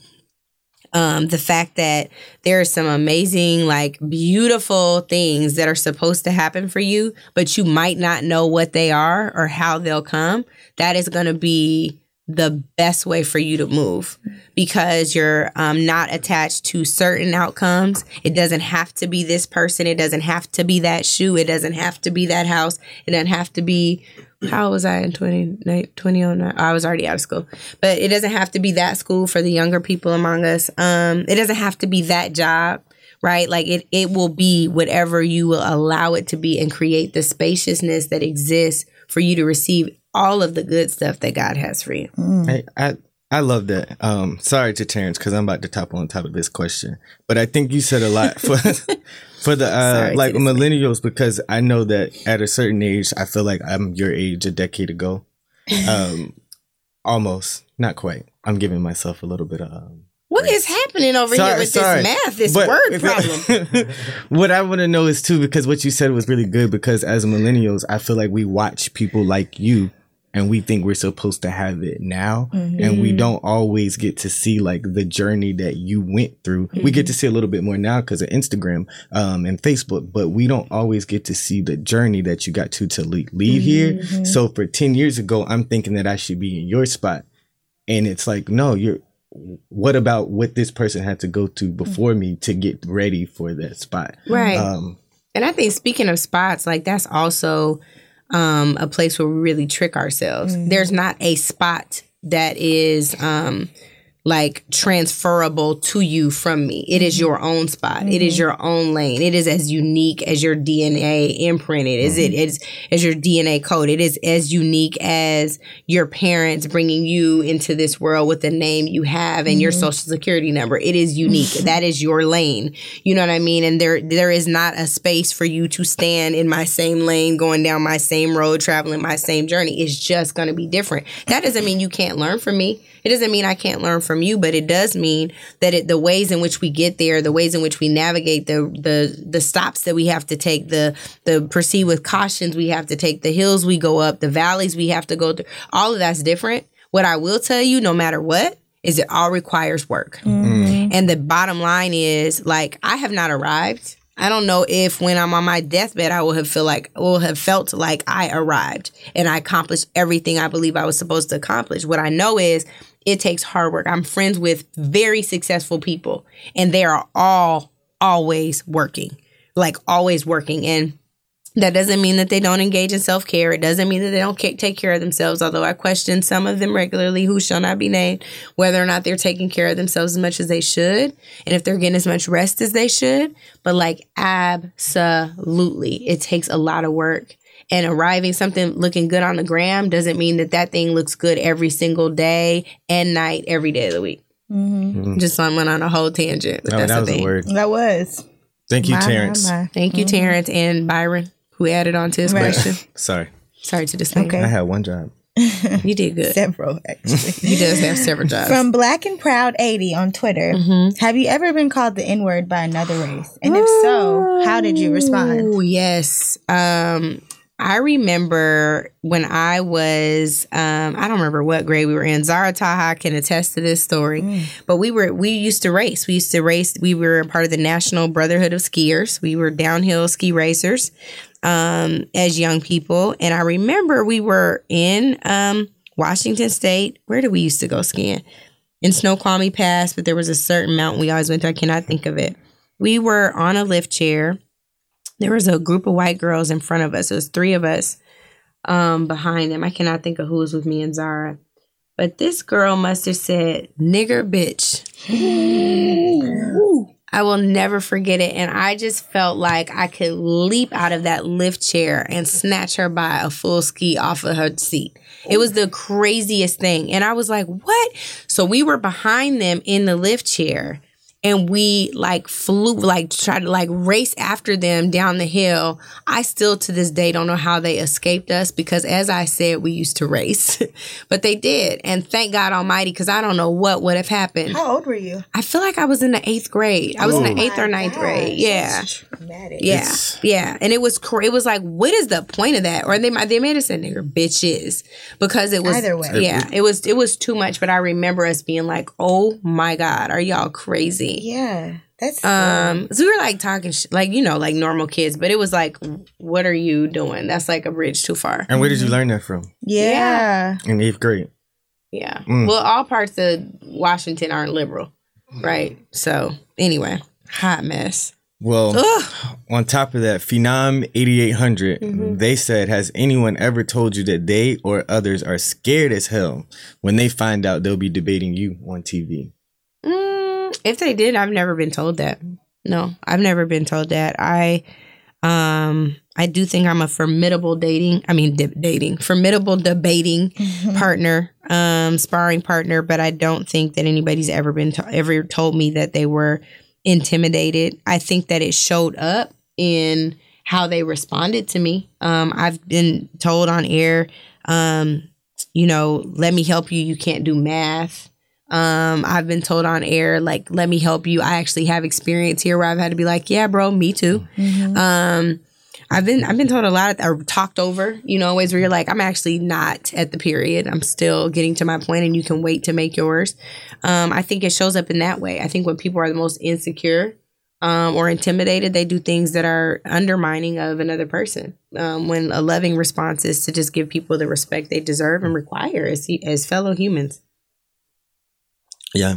um, the fact that there are some amazing, like beautiful things that are supposed to happen for you, but you might not know what they are or how they'll come. That is going to be the best way for you to move because you're um, not attached to certain outcomes. It doesn't have to be this person. It doesn't have to be that shoe. It doesn't have to be that house. It doesn't have to be. How was I in 20, 2009? I was already out of school. But it doesn't have to be that school for the younger people among us. Um, it doesn't have to be that job right like it it will be whatever you will allow it to be and create the spaciousness that exists for you to receive all of the good stuff that God has for you. Hey, I I love that. Um, sorry to Terrence because I'm about to top on top of this question, but I think you said a lot for for the uh, Sorry like millennials because I know that at a certain age, I feel like I'm your age a decade ago, um, almost not quite. I'm giving myself a little bit of. Um, What is happening over here with this math, this But- word problem? what I want to know is too because what you said was really good because as millennials, I feel like we watch people like you and we think we're supposed to have it now and we don't always get to see like the journey that you went through. We get to see a little bit more now because of Instagram um, and Facebook, but we don't always get to see the journey that you got to to le- leave here. So for 10 years ago, I'm thinking that I should be in your spot. And it's like, no, you're what about what this person had to go to before me to get ready for that spot? Right. Um, And I think speaking of spots, like that's also um, a place where we really trick ourselves. There's not a spot that is um, like transferable to you from me. It is mm-hmm. your own spot. It is mm-hmm. your own lane. It is as unique as your DNA imprinted. Is it mm-hmm. is as your DNA code. It is as unique as your parents bringing you into this world with the name you have and your social security number. It is unique. that is your lane. You know what I mean? And there there is not a space for you to stand in my same lane, going down my same road, traveling my same journey. It's just going to be different. That doesn't mean you can't learn from me. It doesn't mean I can't learn from you, but it does mean that it, the ways in which we get there, the ways in which we navigate, the the the stops that we have to take, the the proceed with cautions we have to take, the hills we go up, the valleys we have to go through, all of that's different. What I will tell you, no matter what, is it all requires work. Mm-hmm. And the bottom line is like I have not arrived. I don't know if when I'm on my deathbed I will have feel like will have felt like I arrived and I accomplished everything I believe I was supposed to accomplish. What I know is it takes hard work. I'm friends with very successful people and they are all always working. Like always working and that doesn't mean that they don't engage in self care. It doesn't mean that they don't take care of themselves. Although I question some of them regularly, who shall not be named, whether or not they're taking care of themselves as much as they should, and if they're getting as much rest as they should. But like absolutely, it takes a lot of work. And arriving something looking good on the gram doesn't mean that that thing looks good every single day and night, every day of the week. Mm-hmm. Just I went on a whole tangent. But no, that's that was a thing. word. That was. Thank you, My, my, Terrence. my. Thank you, mm-hmm. Terrence and Byron, who added on to his Right. question. Sorry, Sorry to disturb. Okay. I had one job. You did good. Several, actually. He does have several jobs. From Black and Proud 80 on Twitter, Mm-hmm. have you ever been called the N word by another race? And if so, how did you respond? Oh yes. Um, I remember when I was um, I don't remember what grade we were in. Zara Taha can attest to this story. But we were we used to race. We used to race. We were a part of the National Brotherhood of Skiers. We were downhill ski racers um, as young people. And I remember we were in um, Washington State. Where did we used to go skiing? In Snoqualmie Pass, but there was a certain mountain we always went to. I cannot think of it. We were on a lift chair there was a group of white girls in front of us. It was three of us um, behind them. I cannot think of who was with me and Zara. but this girl must have said nigger bitch. I will never forget it. And I just felt like I could leap out of that lift chair and snatch her by a full ski off of her seat. It was the craziest thing. And I was like, what? So we were behind them in the lift chair and we like flew like tried to like race after them down the hill i still to this day don't know how they escaped us because as i said we used to race but they did and thank god almighty because i don't know what would have happened How old were you? i feel like i was in the eighth grade i was in the oh. eighth or ninth grade yeah Traumatic. yeah, It's- yeah, and it was cra- it was like, what is the point of that? Or they might they made us say nigger bitches because it was Either way. yeah, it was it was too much. But I remember us being like, oh my god, are y'all crazy? Yeah. That's Um, so we were like talking sh- like you know like normal kids, but it was like, what are you doing? That's like a bridge too far. And where did you learn that from? yeah. In eighth grade. Yeah. Mm. Well, all parts of Washington aren't liberal, right? So anyway, hot mess. Well, Ugh. on top of that, Phenom 8800, Mm-hmm. they said, Has anyone ever told you that they or others are scared as hell when they find out they'll be debating you on TV? If they did, I've never been told that. No, I've never been told that. I, um, I do think I'm a formidable dating. I mean, di- dating, formidable debating partner, um, sparring partner. But I don't think that anybody's ever been to- ever told me that they were intimidated. I think that it showed up in how they responded to me. Um, I've been told on air, um, you know, let me help you. You can't do math. Um, I've been told on air, like, let me help you. I actually have experience here where I've had to be like, yeah, bro, me too. Um, I've been I've been told a lot or talked over, you know, ways where you're like, I'm actually not at the period. I'm still getting to my point and you can wait to make yours. Um, I think it shows up in that way. I think when people are the most insecure um, or intimidated, they do things that are undermining of another person. Um, when a loving response is to just give people the respect they deserve and require as, as fellow humans. Yeah.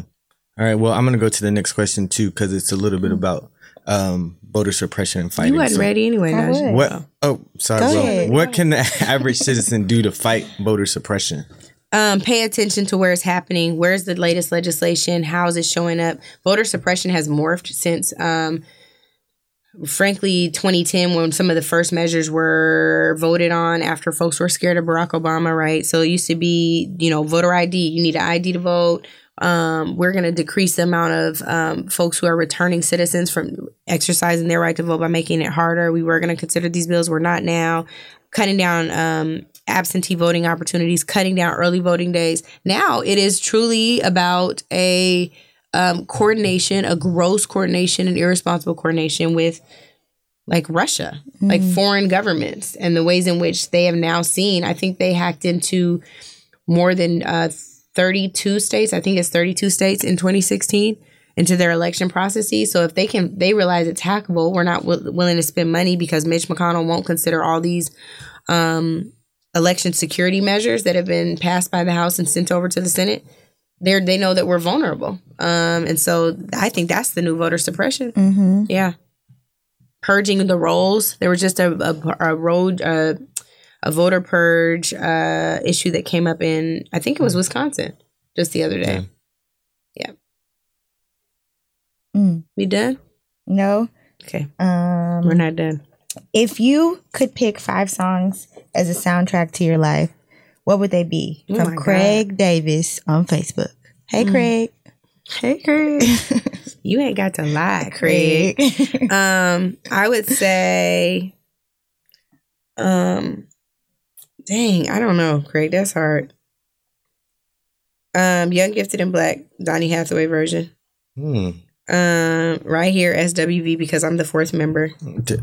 All right. Well, I'm going to go to the next question too, because it's a little bit about um, voter suppression and fighting. You wasn't So ready anyway, I Najee. would. What? Oh, sorry. Go Well, ahead. what can the average citizen do to fight voter suppression? um, pay attention to where it's happening. Where's the latest legislation? How is it showing up? Voter suppression has morphed since, um, frankly, 2010, when some of the first measures were voted on after folks were scared of Barack Obama, right? So it used to be, you know, voter ID. You need an ID to vote. Um, we're going to decrease the amount of um, folks who are returning citizens from exercising their right to vote by making it harder. We were going to consider these bills. We're not now. Cutting down um, absentee voting opportunities, cutting down early voting days. Now it is truly about a um, coordination, a gross coordination and irresponsible coordination with like Russia, like foreign governments, and the ways in which they have now seen. I think they hacked into more than uh, 32 states. I think it's 32 states in 2016 into their election processes. So if they can, they realize it's hackable. We're not w- willing to spend money because Mitch McConnell won't consider all these um, election security measures that have been passed by the House and sent over to the Senate. They they know that we're vulnerable, um, and so I think that's the new voter suppression. Mm-hmm. Yeah, purging the rolls. There was just a a, a road uh, a voter purge uh, issue that came up in I think it was Wisconsin just the other day. Yeah. Mm. We done? No. Okay, Um, we're not done. if you could pick five songs as a soundtrack to your life, what would they be? Oh From God. Craig Davis on Facebook. Hey, Craig. Hey, Craig. you ain't got to lie, Craig. um, I would say, um, dang, I don't know, Craig. That's hard. Um, Young, Gifted, and Black, Donny Hathaway version. Hmm. Um, right here, SWV because I'm the fourth member. D-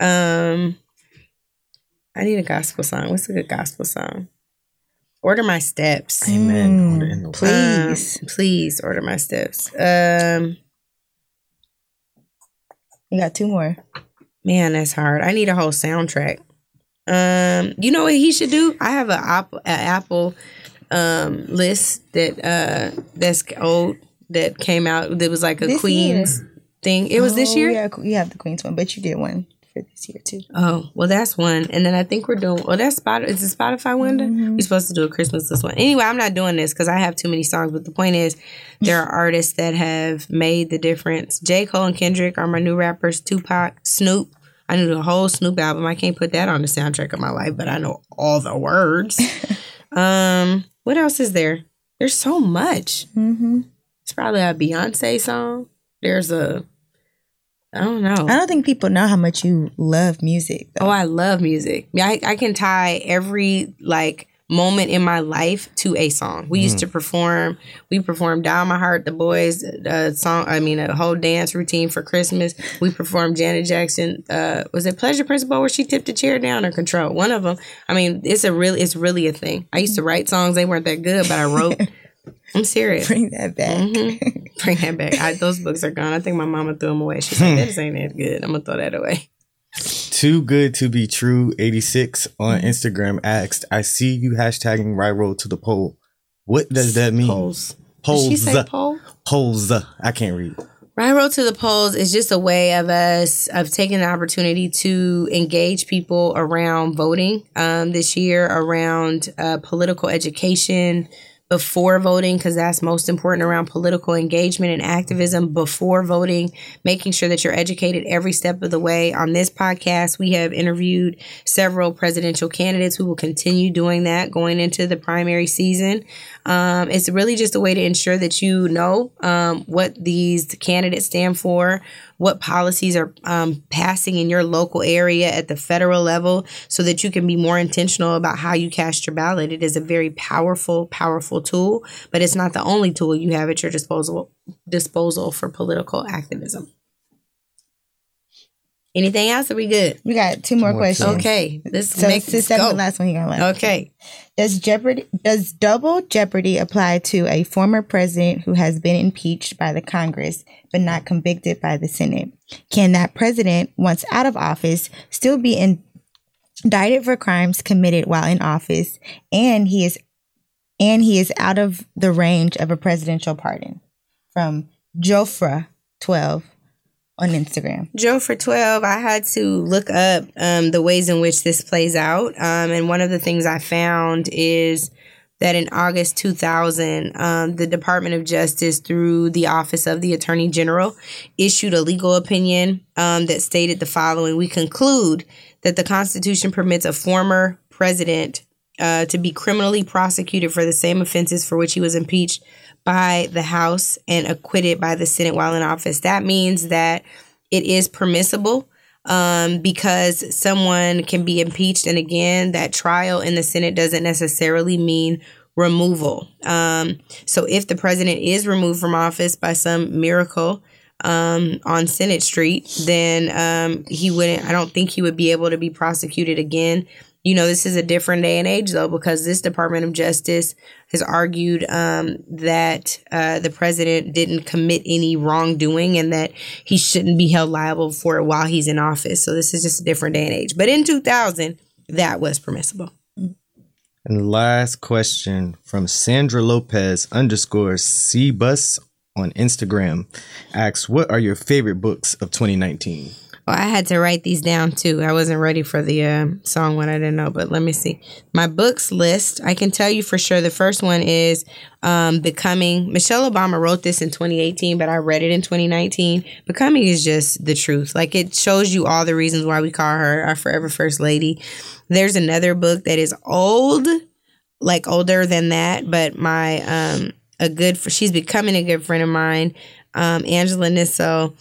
Um, I need a gospel song. What's a good gospel song? Order my steps. Amen. Mm, Order in the- please. Um, please order my steps. Um, you got two more. man, that's hard. I need a whole soundtrack. Um, you know what he should do? I have a Apple, a Apple um list that uh that's old that came out. That was like a This Queen's thing. It was this Oh, year. Yeah, you have the Queen's one, but you did one for this year too. Oh, well, that's one. And then I think we're doing, well, that's Spot, is it Spotify window? We're supposed to do a Christmas list one. Anyway, I'm not doing this because I have too many songs. But the point is, there are artists that have made the difference. J. Cole and Kendrick are my new rappers. Tupac, Snoop. I knew the whole Snoop album. I can't put that on the soundtrack of my life, but I know all the words. um, what else is there? There's so much. Mm-hmm. It's probably a Beyonce song. There's a, I don't know. I don't think people know how much you love music. Oh, I love music. Yeah, I, I can tie every like moment in my life to a song. We used to perform. We performed "Down My Heart," the boys' uh, song. I mean, a whole dance routine for Christmas. We performed Janet Jackson. Uh, was it Pleasure Principle where she tipped a chair down or Control? One of them. I mean, it's a really, it's really a thing. I used to write songs. They weren't that good, but I wrote. I'm serious. Bring that back. Mhm. Bring that back. I, those books are gone. I think my mama threw them away. She's like, "This ain't that good. I'm gonna throw that away." Too good to be true. Eighty six on Mm-hmm. Instagram asked, "I see you hashtagging right road to the pole. What does that mean? Polls. Did Polls. she say poll? Polls. I can't read. Right Road to the Polls is just a way of us of taking the opportunity to engage people around voting um, this year, around uh, political education before voting, because that's most important around political engagement and activism before voting, making sure that you're educated every step of the way. On this podcast, we have interviewed several presidential candidates who will continue doing that going into the primary season. Um, it's really just a way to ensure that you know um, what these candidates stand for, what policies are um, passing in your local area at the federal level, so that you can be more intentional about how you cast your ballot. It is a very powerful, powerful tool, but it's not the only tool you have at your disposal disposal for political activism. Anything else? Are we good? We got two more more, questions. Okay, this So makes since us go. the last one you're gonna like. Okay. Does jeopardy does double jeopardy apply to a former president who has been impeached by the Congress but not convicted by the Senate? Can that president, once out of office, still be in, indicted for crimes committed while in office and he is and he is out of the range of a presidential pardon? From Jofra twelve on Instagram. Joe for 12, I had to look up um, the ways in which this plays out. Um, and one of the things I found is that in August 2000, um, the Department of Justice, through the Office of the Attorney General, issued a legal opinion um, that stated the following We conclude that the Constitution permits a former president uh, to be criminally prosecuted for the same offenses for which he was impeached by the House and acquitted by the Senate while in office. That means that it is permissible um, because someone can be impeached. And again, that trial in the Senate doesn't necessarily mean removal. Um, so if the president is removed from office by some miracle, um, on Senate Street, then um, he wouldn't. I don't think he would be able to be prosecuted again. You know, this is a different day and age though, because this Department of Justice has argued um, that uh, the president didn't commit any wrongdoing and that he shouldn't be held liable for it while he's in office. So this is just a different day and age. But in 2000, that was permissible. And last question from Sandra Lopez underscore Cbus on Instagram asks, "What are your favorite books of 2019?" Well, I had to write these down too. I wasn't ready for the uh, song when I didn't know, but let me see. My books list, I can tell you for sure. The first one is um, Becoming. Michelle Obama wrote this in 2018, but I read it in 2019. Becoming is just the truth. Like it shows you all the reasons why we call her our forever first lady. There's another book that is old, like older than that, but my um a good she's becoming a good friend of mine. Um, Angela Nissel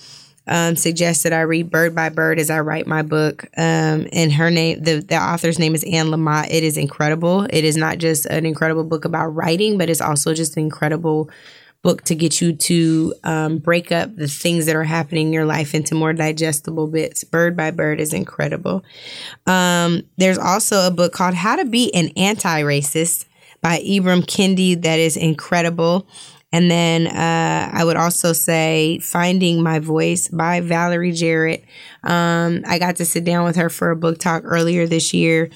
um, that I read Bird by Bird as I write my book. Um, and her name, the, the author's name is Anne Lamott. It is incredible. It is not just an incredible book about writing, but it's also just an incredible book to get you to um, break up the things that are happening in your life into more digestible bits. Bird by Bird is incredible. Um, there's also a book called How to Be an Anti Racist by Ibram Kendi that is incredible. And then uh, I would also say Finding My Voice by Valerie Jarrett. Um, I got to sit down with her for a book talk earlier this year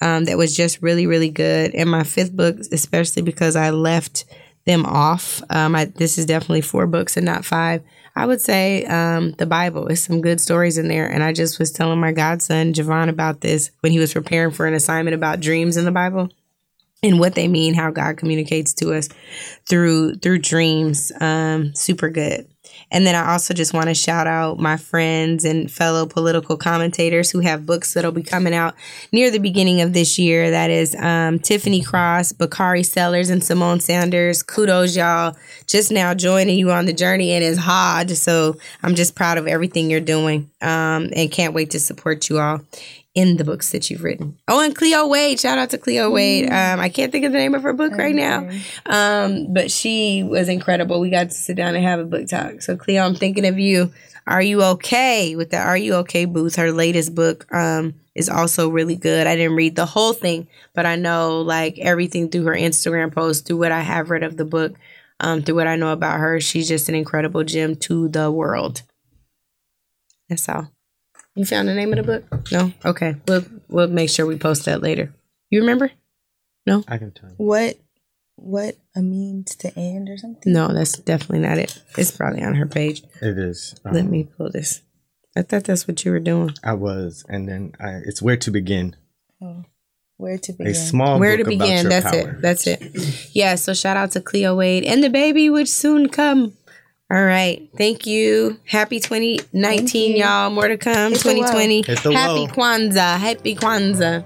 um, that was just really, really good. And my fifth book, especially because I left them off. Um, I, this is definitely four books and not five. I would say um, the Bible is some good stories in there. And I just was telling my godson Javon about this when he was preparing for an assignment about dreams in the Bible and what they mean, how God communicates to us through through dreams. Um, super good. And then I also just want to shout out my friends and fellow political commentators who have books that'll be coming out near the beginning of this year. That is um, Tiffany Cross, Bakari Sellers, and Symone Sanders. Kudos, y'all. Just now joining you on the journey and it's hard. So I'm just proud of everything you're doing um, and can't wait to support you all in the books that you've written. Oh, and Cleo Wade. Shout out to Cleo Wade. Um, I can't think of the name of her book right now, um, but she was incredible. We got to sit down and have a book talk. So, Cleo, I'm thinking of you. Are you okay with the Are You Okay booth? Her latest book um, is also really good. I didn't read the whole thing, but I know like everything through her Instagram post, through what I have read of the book, um, through what I know about her. She's just an incredible gem to the world. That's all. You found the name of the book? No. Okay. We'll we'll make sure we post that later. You remember? No. I can tell you. What what a means to end or something? No, that's definitely not it. It's probably on her page. It is. Um, Let me pull this. I thought that's what you were doing. I was, and then I, it's where to begin. Oh. Where to begin? A small Where to book about begin? your That's power. it. That's it. Yeah. So shout out to Cleo Wade and the baby, which soon come. All right. Thank you. Happy 2019, y'all. More to come. Hit the low. 2020. Hit the Happy low. Kwanzaa. Happy Kwanzaa.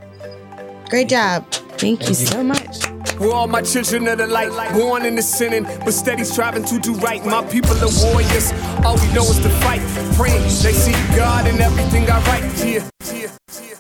Great job. Thank you so much. We're all my children of the light, born in the sinning, but steady striving to do right. My people are warriors, all we know is to fight. Praying they see God in everything I write. Yeah, yeah.